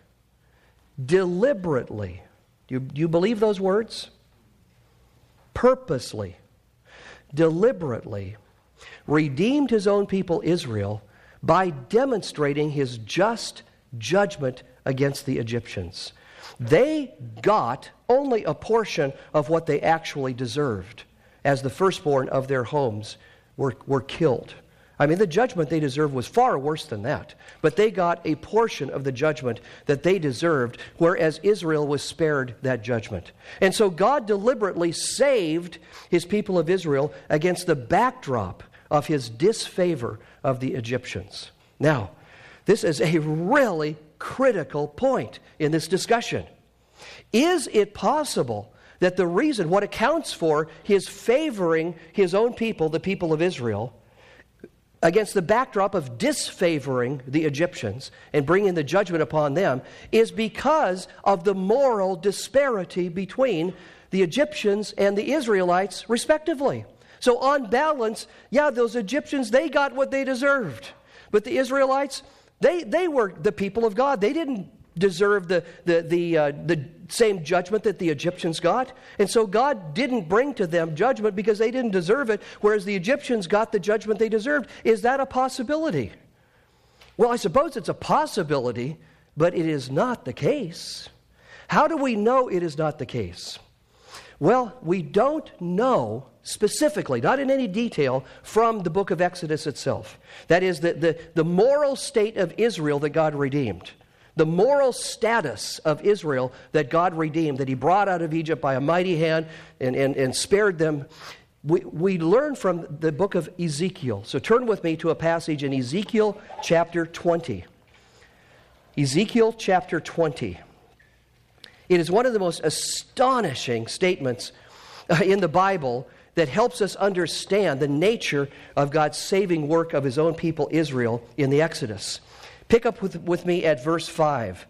deliberately. Do you, you believe those words? Purposely, deliberately redeemed his own people Israel by demonstrating his just judgment against the Egyptians. They got only a portion of what they actually deserved as the firstborn of their homes were, were killed. I mean, the judgment they deserved was far worse than that. But they got a portion of the judgment that they deserved, whereas Israel was spared that judgment. And so God deliberately saved his people of Israel against the backdrop of his disfavor of the Egyptians. Now, this is a really critical point in this discussion. Is it possible that the reason, what accounts for his favoring his own people, the people of Israel, against the backdrop of disfavoring the Egyptians and bringing the judgment upon them is because of the moral disparity between the Egyptians and the Israelites, respectively. So, on balance, yeah, those Egyptians, they got what they deserved. But the Israelites, they, they were the people of God. They didn't deserve the, the, the, uh, the same judgment that the Egyptians got. And so God didn't bring to them judgment because they didn't deserve it, whereas the Egyptians got the judgment they deserved. Is that a possibility? Well, I suppose it's a possibility, but it is not the case. How do we know it is not the case? Well, we don't know specifically, not in any detail, from the book of Exodus itself. That is, the, the, the moral state of Israel that God redeemed the moral status of Israel that God redeemed, that He brought out of Egypt by a mighty hand and, and, and spared them. We, we learn from the book of Ezekiel. So turn with me to a passage in Ezekiel chapter 20. Ezekiel chapter 20. It is one of the most astonishing statements uh, in the Bible that helps us understand the nature of God's saving work of His own people, Israel, in the Exodus. Pick up with, with me at verse 5.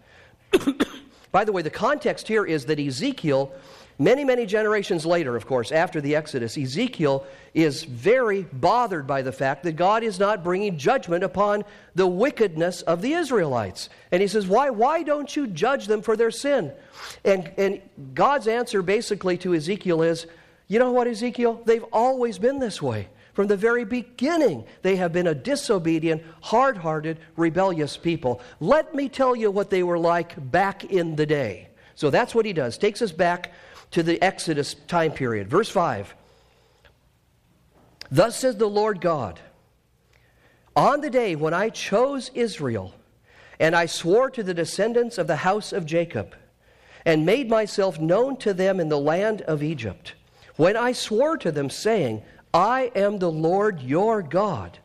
By the way, the context here is that Ezekiel, many, many generations later, of course, after the Exodus, Ezekiel is very bothered by the fact that God is not bringing judgment upon the wickedness of the Israelites. And he says, Why, why don't you judge them for their sin? And, and God's answer basically to Ezekiel is, You know what, Ezekiel? They've always been this way. From the very beginning, they have been a disobedient, hard hearted, rebellious people. Let me tell you what they were like back in the day. So that's what he does. Takes us back to the Exodus time period. Verse 5 Thus says the Lord God, on the day when I chose Israel, and I swore to the descendants of the house of Jacob, and made myself known to them in the land of Egypt, when I swore to them, saying, I am the Lord your God.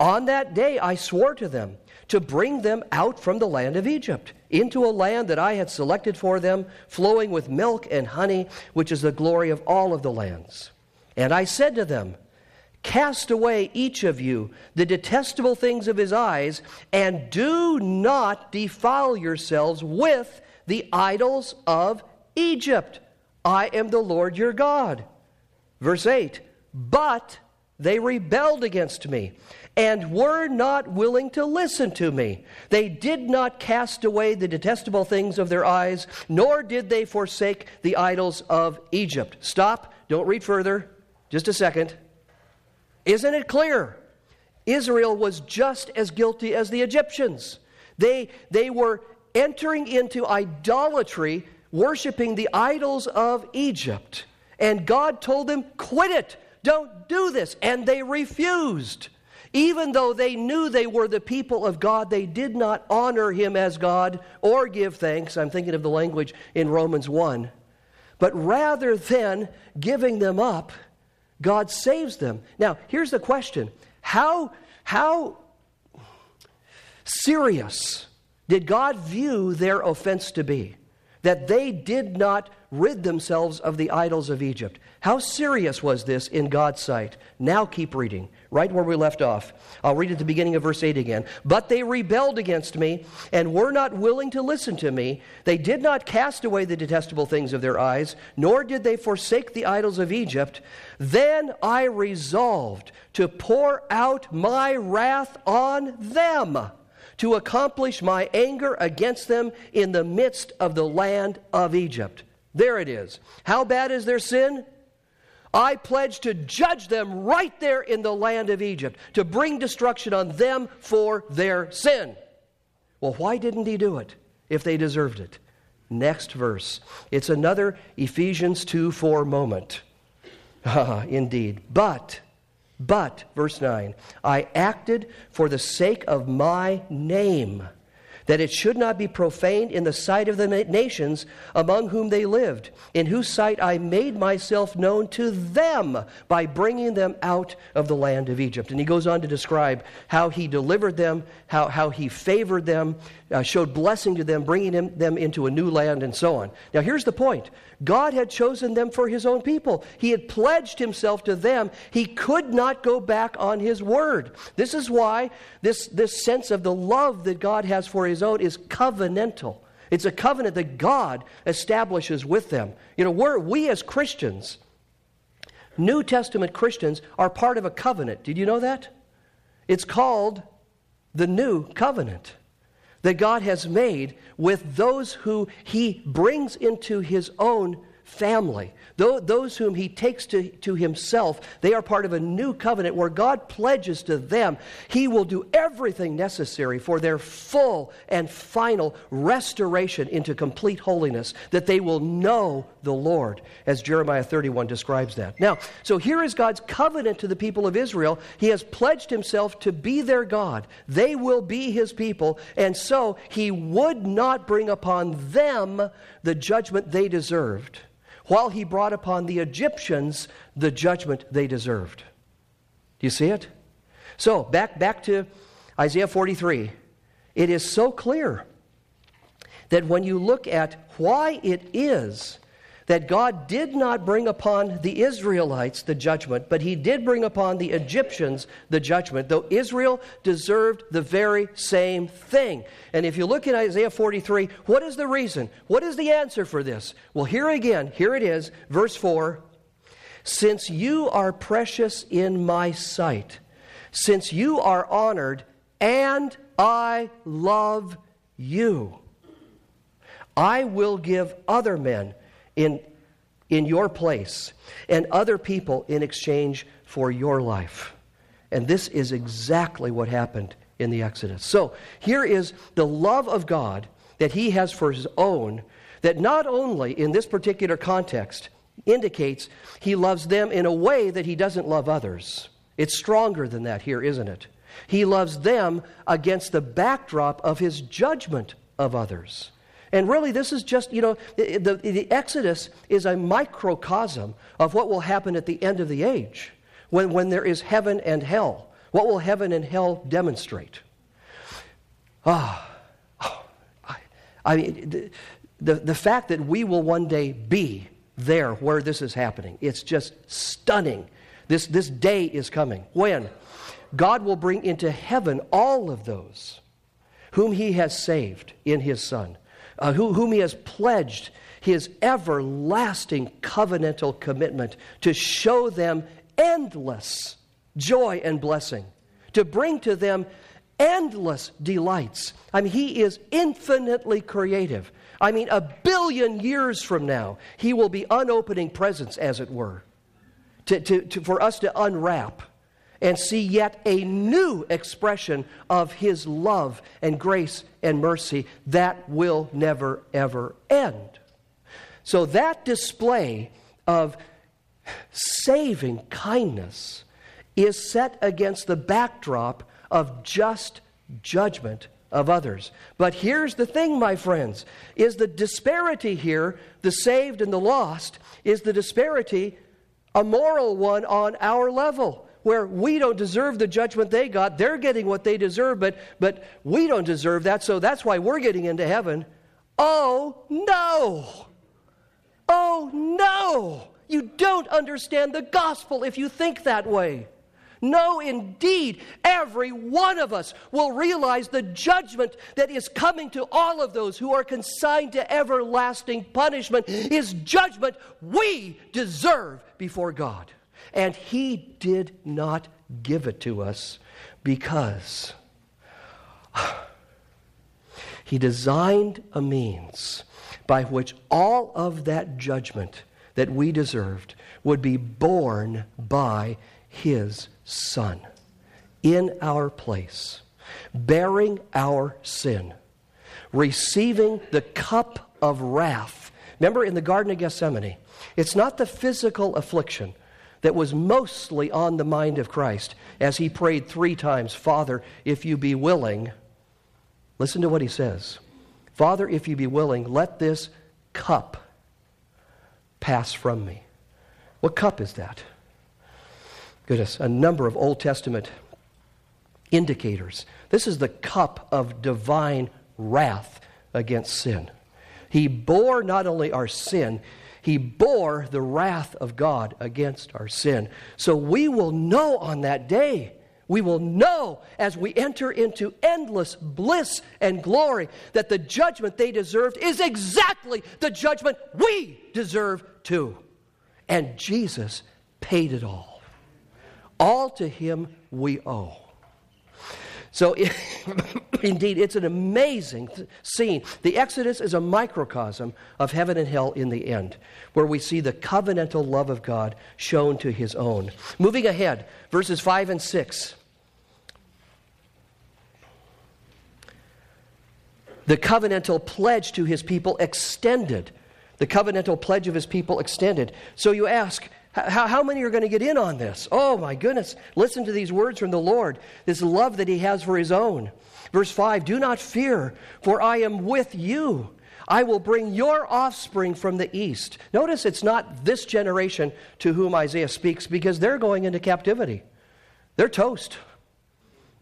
On that day I swore to them to bring them out from the land of Egypt into a land that I had selected for them, flowing with milk and honey, which is the glory of all of the lands. And I said to them, Cast away each of you the detestable things of his eyes, and do not defile yourselves with the idols of Egypt. I am the Lord your God. Verse 8 but they rebelled against me and were not willing to listen to me. They did not cast away the detestable things of their eyes, nor did they forsake the idols of Egypt. Stop. Don't read further. Just a second. Isn't it clear? Israel was just as guilty as the Egyptians. They, they were entering into idolatry, worshiping the idols of Egypt. And God told them, Quit it, don't do this. And they refused. Even though they knew they were the people of God, they did not honor Him as God or give thanks. I'm thinking of the language in Romans 1. But rather than giving them up, God saves them. Now, here's the question How, how serious did God view their offense to be? That they did not rid themselves of the idols of Egypt. How serious was this in God's sight? Now keep reading, right where we left off. I'll read at the beginning of verse 8 again. But they rebelled against me and were not willing to listen to me. They did not cast away the detestable things of their eyes, nor did they forsake the idols of Egypt. Then I resolved to pour out my wrath on them to accomplish my anger against them in the midst of the land of Egypt. There it is. How bad is their sin? I pledge to judge them right there in the land of Egypt, to bring destruction on them for their sin. Well, why didn't he do it if they deserved it? Next verse. It's another Ephesians 2 4 moment. Ah, indeed. But but, verse 9, I acted for the sake of my name, that it should not be profaned in the sight of the nations among whom they lived, in whose sight I made myself known to them by bringing them out of the land of Egypt. And he goes on to describe how he delivered them, how, how he favored them, uh, showed blessing to them, bringing them, them into a new land, and so on. Now, here's the point God had chosen them for his own people. He had pledged himself to them. He could not go back on his word. This is why this, this sense of the love that God has for his own is covenantal. It's a covenant that God establishes with them. You know, we're, we as Christians, New Testament Christians, are part of a covenant. Did you know that? It's called the New Covenant that God has made with those who he brings into his own family. Those whom he takes to, to himself, they are part of a new covenant where God pledges to them he will do everything necessary for their full and final restoration into complete holiness, that they will know the Lord, as Jeremiah 31 describes that. Now, so here is God's covenant to the people of Israel. He has pledged himself to be their God. They will be his people, and so he would not bring upon them the judgment they deserved while he brought upon the Egyptians the judgment they deserved. Do you see it? So, back, back to Isaiah 43. It is so clear that when you look at why it is that God did not bring upon the Israelites the judgment, but he did bring upon the Egyptians the judgment, though Israel deserved the very same thing. And if you look at Isaiah 43, what is the reason? What is the answer for this? Well, here again, here it is, verse 4 Since you are precious in my sight, since you are honored, and I love you, I will give other men in, in your place and other people in exchange for your life. And this is exactly what happened in the Exodus. So here is the love of God that he has for his own, that not only in this particular context indicates he loves them in a way that he doesn't love others. It's stronger than that here, isn't it? He loves them against the backdrop of his judgment of others. And really, this is just, you know, the, the, the, Exodus is a microcosm of what will happen at the end of the age when, when there is heaven and hell. What will heaven and hell demonstrate? Ah, oh, I, I, mean, the, the, the fact that we will one day be there where this is happening, it's just stunning. This, this day is coming when God will bring into heaven all of those whom He has saved in His Son uh, who, whom he has pledged his everlasting covenantal commitment to show them endless joy and blessing, to bring to them endless delights. I mean, he is infinitely creative. I mean, a billion years from now, he will be unopening presents, as it were, to, to, to, for us to unwrap and see yet a new expression of His love and grace and mercy that will never, ever end. So, that display of saving kindness is set against the backdrop of just judgment of others. But here's the thing, my friends, is the disparity here, the saved and the lost, is the disparity a moral one on our level where we don't deserve the judgment they got. They're getting what they deserve, but, but we don't deserve that, so that's why we're getting into heaven. Oh, no! Oh, no! You don't understand the gospel if you think that way. No, indeed, every one of us will realize the judgment that is coming to all of those who are consigned to everlasting punishment is judgment we deserve before God. And He did not give it to us because He designed a means by which all of that judgment that we deserved would be borne by His Son in our place, bearing our sin, receiving the cup of wrath. Remember in the Garden of Gethsemane, it's not the physical affliction that was mostly on the mind of Christ as he prayed three times, Father, if you be willing. Listen to what he says Father, if you be willing, let this cup pass from me. What cup is that? Goodness, a number of Old Testament indicators. This is the cup of divine wrath against sin. He bore not only our sin, he bore the wrath of God against our sin. So we will know on that day, we will know as we enter into endless bliss and glory that the judgment they deserved is exactly the judgment we deserve too. And Jesus paid it all. All to him we owe. So, indeed, it's an amazing scene. The Exodus is a microcosm of heaven and hell in the end, where we see the covenantal love of God shown to his own. Moving ahead, verses 5 and 6. The covenantal pledge to his people extended. The covenantal pledge of his people extended. So you ask, how, how many are going to get in on this? Oh my goodness. Listen to these words from the Lord, this love that He has for His own. Verse 5 Do not fear, for I am with you. I will bring your offspring from the east. Notice it's not this generation to whom Isaiah speaks because they're going into captivity. They're toast.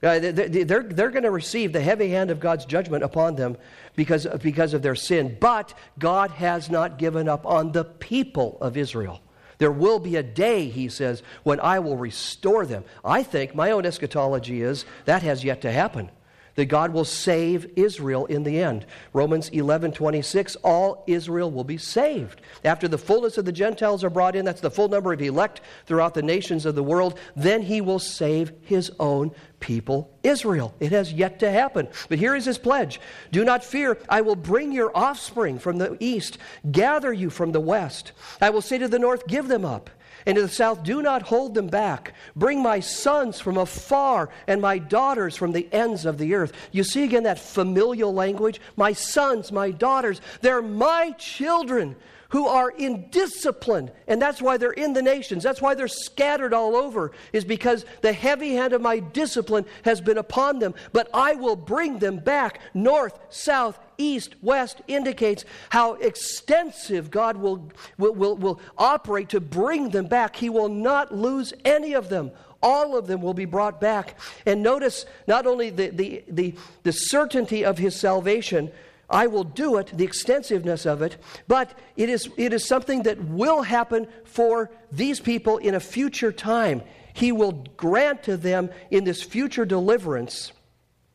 Uh, they're, they're going to receive the heavy hand of God's judgment upon them because, because of their sin. But God has not given up on the people of Israel. There will be a day, he says, when I will restore them. I think my own eschatology is that has yet to happen that God will save Israel in the end. Romans 11 26, all Israel will be saved. After the fullness of the Gentiles are brought in, that's the full number of elect throughout the nations of the world, then he will save his own people, Israel. It has yet to happen. But here is his pledge Do not fear, I will bring your offspring from the east, gather you from the west. I will say to the north, Give them up and to the south, do not hold them back. Bring my sons from afar and my daughters from the ends of the earth. You see again that familial language? My sons, my daughters, they're my children who are in discipline. And that's why they're in the nations. That's why they're scattered all over, is because the heavy hand of my discipline has been upon them. But I will bring them back north, south, east, west indicates how extensive God will, will, will, will operate to bring them back. He will not lose any of them all of them will be brought back. And notice not only the, the, the, the, certainty of his salvation, I will do it, the extensiveness of it, but it is, it is something that will happen for these people in a future time. He will grant to them in this future deliverance,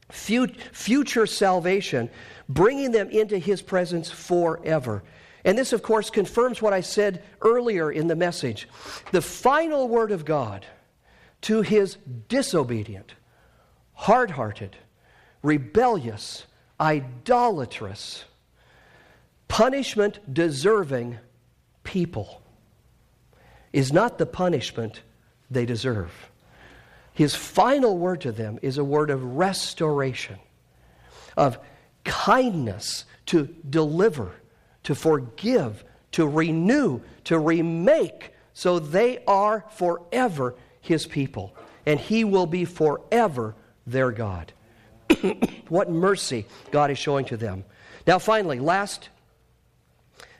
future salvation, bringing them into His presence forever. And this, of course, confirms what I said earlier in the message. The final word of God to His disobedient, hard hearted, rebellious, idolatrous, punishment deserving people is not the punishment they deserve. His final word to them is a word of restoration, of kindness to deliver, to forgive, to renew, to remake, so they are forever His people, and He will be forever their God. what mercy God is showing to them. Now, finally, last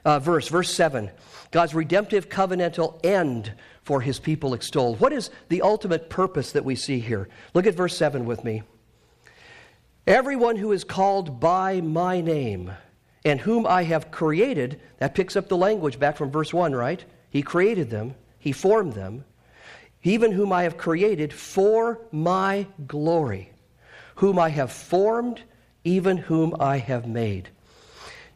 uh, verse, verse 7 God's redemptive covenantal end for his people extolled. What is the ultimate purpose that we see here? Look at verse 7 with me. Everyone who is called by my name and whom I have created, that picks up the language back from verse 1, right? He created them, He formed them, even whom I have created for my glory, whom I have formed, even whom I have made.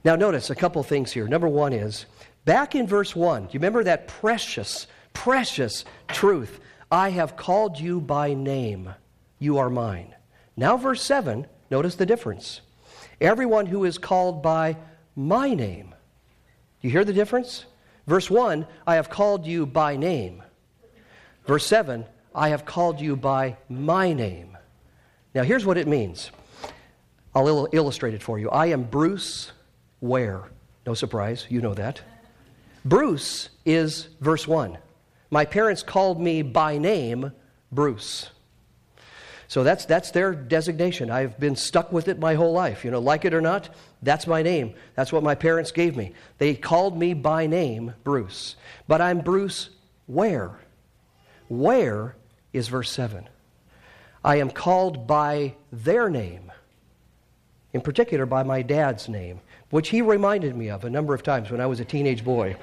Now, notice a couple things here. Number one is, back in verse 1, do you remember that precious, precious truth? I have called you by name. You are mine. Now, verse 7, notice the difference. Everyone who is called by my name. You hear the difference? Verse 1, I have called you by name. Verse 7, I have called you by my name. Now, here's what it means. I'll il- illustrate it for you. I am Bruce Ware. No surprise, you know that. Bruce is verse 1. My parents called me by name Bruce. So that's, that's their designation. I've been stuck with it my whole life. You know, like it or not, that's my name. That's what my parents gave me. They called me by name Bruce. But I'm Bruce Ware. Where is verse 7? I am called by their name, in particular by my dad's name, which he reminded me of a number of times when I was a teenage boy.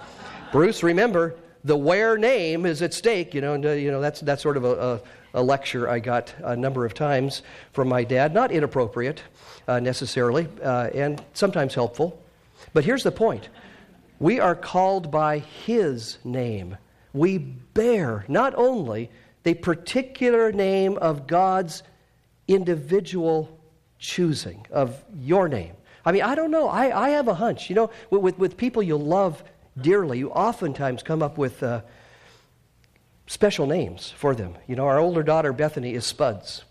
Bruce, remember, the Ware name is at stake. You know, and, uh, you know that's, that's sort of a, a, a, lecture I got a number of times from my dad. Not inappropriate uh, necessarily, uh, and sometimes helpful. But here's the point we are called by his name we bear not only the particular name of God's individual choosing, of your name. I mean, I don't know. I, I have a hunch. You know, with, with, people you love dearly, you oftentimes come up with uh, special names for them. You know, our older daughter, Bethany, is Spuds.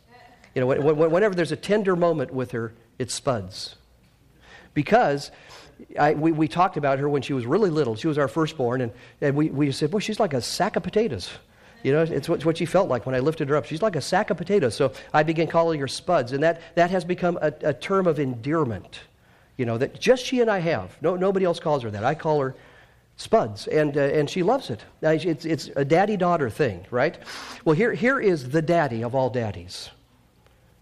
You know, whenever there's a tender moment with her, it's Spuds. Because I, we, we talked about her when she was really little. She was our firstborn, and, and we, we said, Boy, she's like a sack of potatoes. You know, it's what, what she felt like when I lifted her up. She's like a sack of potatoes. So I began calling her Spuds, and that, that has become a, a term of endearment, you know, that just she and I have. No, nobody else calls her that. I call her Spuds, and, uh, and she loves it. It's, it's a daddy daughter thing, right? Well, here, here is the daddy of all daddies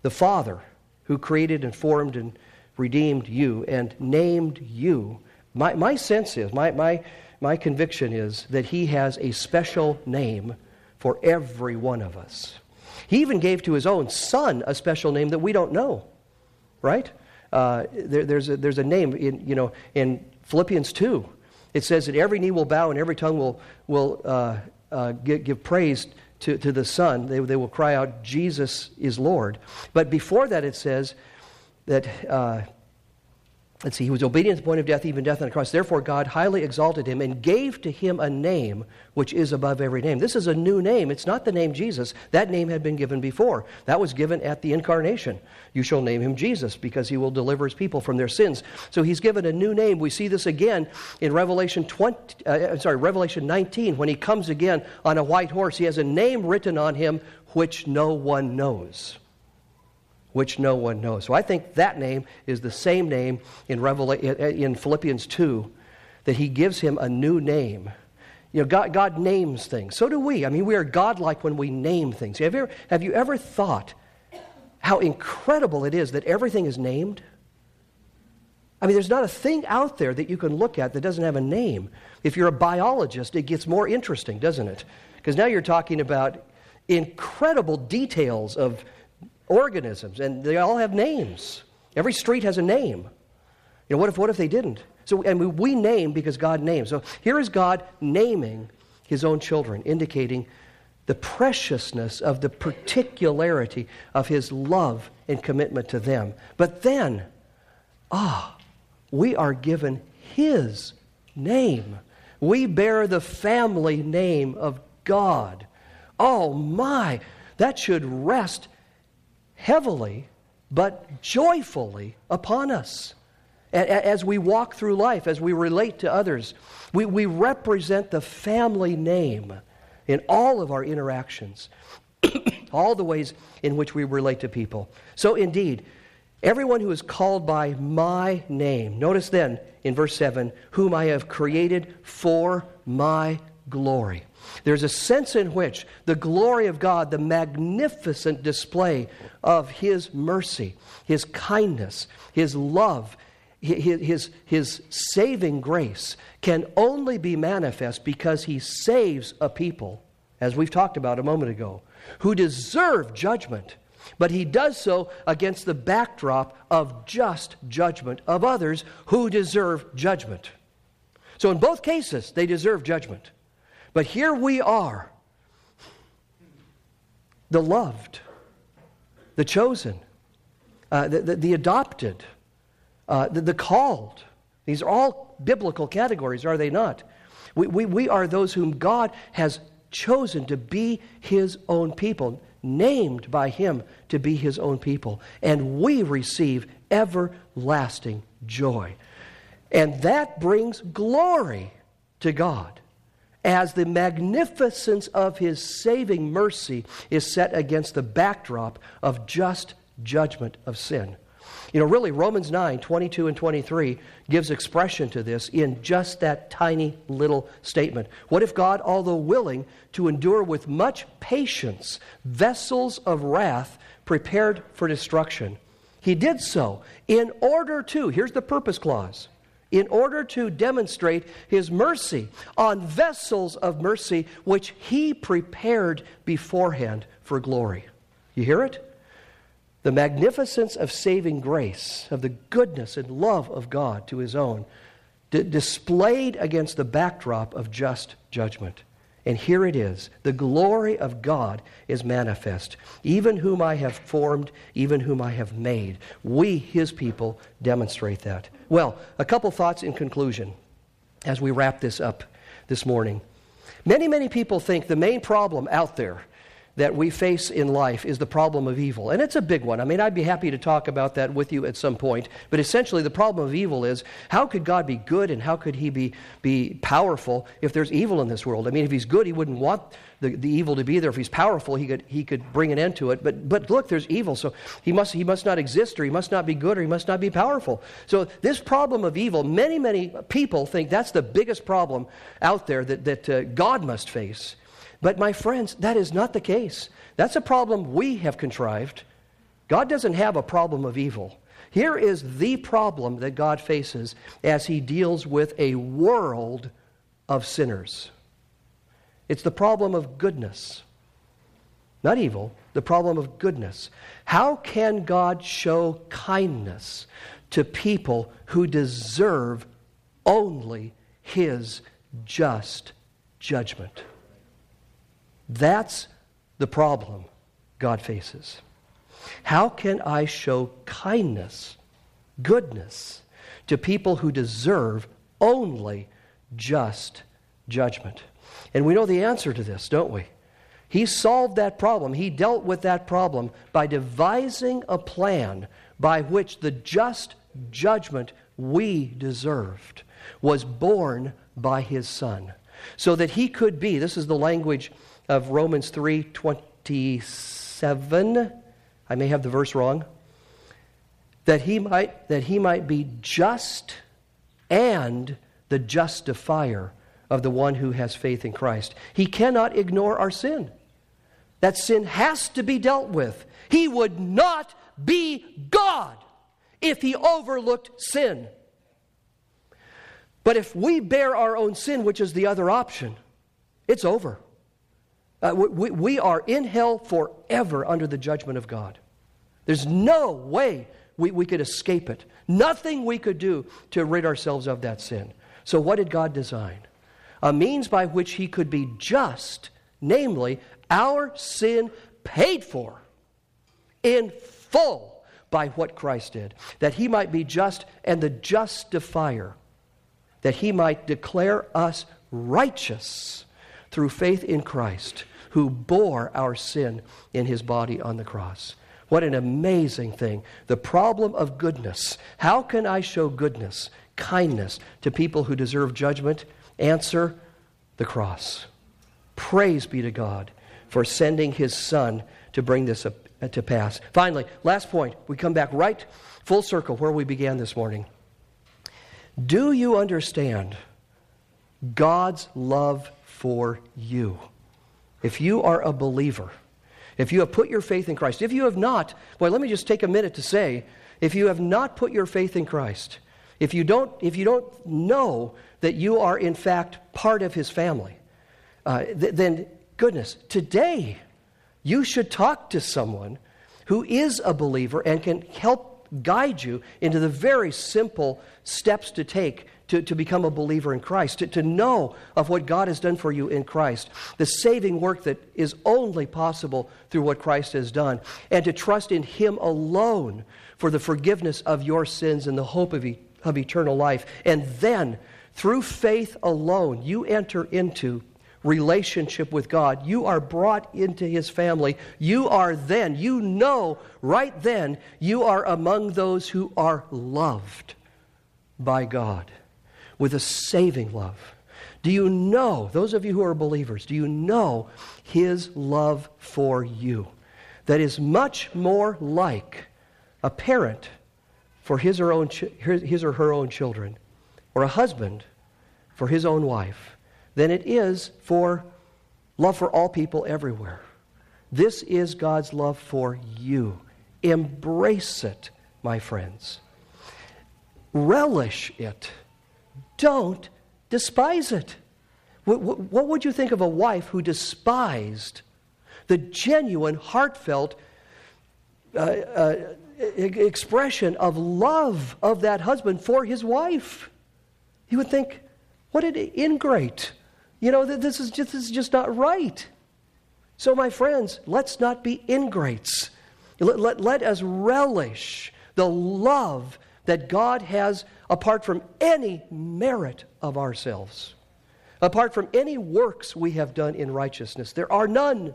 the father who created and formed and redeemed you and named you. My, my sense is, my, my, my conviction is that He has a special name for every one of us. He even gave to His own Son a special name that we don't know, right? Uh, there, there's, a, there's a name in, you know, in Philippians 2. It says that every knee will bow and every tongue will, will uh, uh, give, give praise to, to the Son. They, they will cry out, Jesus is Lord. But before that, it says that, uh, let's see, he was obedient to the point of death, even death on the cross. Therefore, God highly exalted him and gave to him a name which is above every name. This is a new name. It's not the name Jesus. That name had been given before. That was given at the incarnation. You shall name him Jesus because he will deliver his people from their sins. So he's given a new name. We see this again in Revelation 20, uh, sorry, Revelation 19 when he comes again on a white horse. He has a name written on him which no one knows which no one knows. So I think that name is the same name in, Revela- in Philippians 2, that he gives him a new name. You know, God, God names things. So do we. I mean, we are godlike when we name things. Have you, ever, have you ever thought how incredible it is that everything is named? I mean, there's not a thing out there that you can look at that doesn't have a name. If you're a biologist, it gets more interesting, doesn't it? Because now you're talking about incredible details of organisms, and they all have names. Every street has a name. You know, what if, what if they didn't? So, and we name because God names. So here is God naming his own children, indicating the preciousness of the particularity of his love and commitment to them. But then, ah, we are given his name. We bear the family name of God. Oh my, that should rest heavily but joyfully upon us as we walk through life, as we relate to others. We, we represent the family name in all of our interactions, all the ways in which we relate to people. So, indeed, everyone who is called by my name, notice then in verse 7, whom I have created for my glory. There's a sense in which the glory of God, the magnificent display of His mercy, His kindness, His love, his, his, his saving grace can only be manifest because He saves a people, as we've talked about a moment ago, who deserve judgment. But he does so against the backdrop of just judgment of others who deserve judgment. So, in both cases, they deserve judgment. But here we are, the loved, the chosen, uh, the, the, the, adopted, uh, the, the, called. These are all biblical categories, are they not? We, we, we are those whom God has chosen to be his own people, named by him to be his own people. And we receive everlasting joy. And that brings glory to God as the magnificence of his saving mercy is set against the backdrop of just judgment of sin. You know, really, Romans 9 22 and 23 gives expression to this in just that tiny little statement. What if God, although willing to endure with much patience vessels of wrath prepared for destruction, he did so in order to, here's the purpose clause in order to demonstrate his mercy on vessels of mercy which he prepared beforehand for glory. You hear it? The magnificence of saving grace, of the goodness and love of God to his own, d- displayed against the backdrop of just judgment. And here it is the glory of God is manifest. Even whom I have formed, even whom I have made. We, his people, demonstrate that. Well, a couple thoughts in conclusion as we wrap this up this morning. Many, many people think the main problem out there that we face in life is the problem of evil. And it's a big one. I mean, I'd be happy to talk about that with you at some point. But essentially, the problem of evil is how could God be good and how could he be, be powerful if there's evil in this world? I mean, if he's good, he wouldn't want the, the evil to be there. If he's powerful, he could, he could bring an end to it. But, but look, there's evil. So he must, he must not exist or he must not be good or he must not be powerful. So this problem of evil, many, many people think that's the biggest problem out there that, that uh, God must face. But, my friends, that is not the case. That's a problem we have contrived. God doesn't have a problem of evil. Here is the problem that God faces as he deals with a world of sinners it's the problem of goodness, not evil, the problem of goodness. How can God show kindness to people who deserve only his just judgment? That's the problem God faces. How can I show kindness, goodness to people who deserve only just judgment? And we know the answer to this, don't we? He solved that problem. He dealt with that problem by devising a plan by which the just judgment we deserved was borne by his son. So that he could be, this is the language of Romans 3:27. I may have the verse wrong. That he might that he might be just and the justifier of the one who has faith in Christ. He cannot ignore our sin. That sin has to be dealt with. He would not be God if he overlooked sin. But if we bear our own sin, which is the other option, it's over. Uh, we, we are in hell forever under the judgment of God. There's no way we, we could escape it. Nothing we could do to rid ourselves of that sin. So, what did God design? A means by which He could be just, namely, our sin paid for in full by what Christ did, that He might be just and the justifier, that He might declare us righteous through faith in Christ who bore our sin in his body on the cross. What an amazing thing. The problem of goodness. How can I show goodness, kindness to people who deserve judgment? Answer the cross. Praise be to God for sending his son to bring this uh, to pass. Finally, last point. We come back right full circle where we began this morning. Do you understand God's love for you? If you are a believer, if you have put your faith in Christ, if you have not, well, let me just take a minute to say, if you have not put your faith in Christ, if you don't, if you don't know that you are in fact part of his family, uh, th- then goodness, today you should talk to someone who is a believer and can help guide you into the very simple steps to take to, to become a believer in Christ, to, to know of what God has done for you in Christ, the saving work that is only possible through what Christ has done, and to trust in Him alone for the forgiveness of your sins and the hope of, e- of eternal life. And then, through faith alone, you enter into relationship with God. You are brought into His family. You are then, you know right then, you are among those who are loved by God with a saving love. Do you know, those of you who are believers, do you know His love for you? That is much more like a parent for his or, own, his or her own children, or a husband for his own wife, than it is for love for all people everywhere. This is God's love for you. Embrace it, my friends. Relish it. Don't despise it. What would you think of a wife who despised the genuine, heartfelt uh, uh, expression of love of that husband for his wife? You would think, what an ingrate. You know, this is just, this is just not right. So, my friends, let's not be ingrates. Let, let, let us relish the love that God has apart from any merit of ourselves, apart from any works we have done in righteousness. There are none.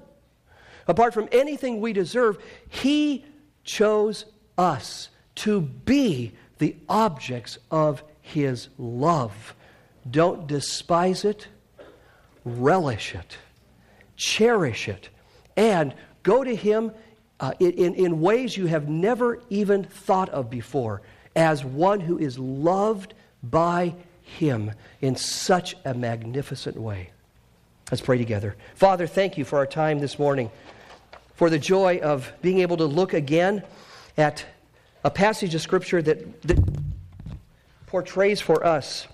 Apart from anything we deserve, He chose us to be the objects of His love. Don't despise it, relish it, cherish it, and go to Him uh, in, in ways you have never even thought of before as one who is loved by Him in such a magnificent way. Let's pray together. Father, thank you for our time this morning, for the joy of being able to look again at a passage of Scripture that, that portrays for us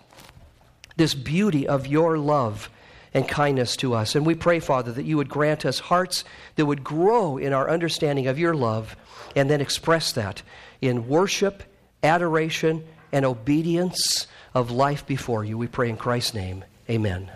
this beauty of your love and kindness to us. And we pray, Father, that you would grant us hearts that would grow in our understanding of your love and then express that in worship adoration, and obedience of life before you. We pray in Christ's name. Amen.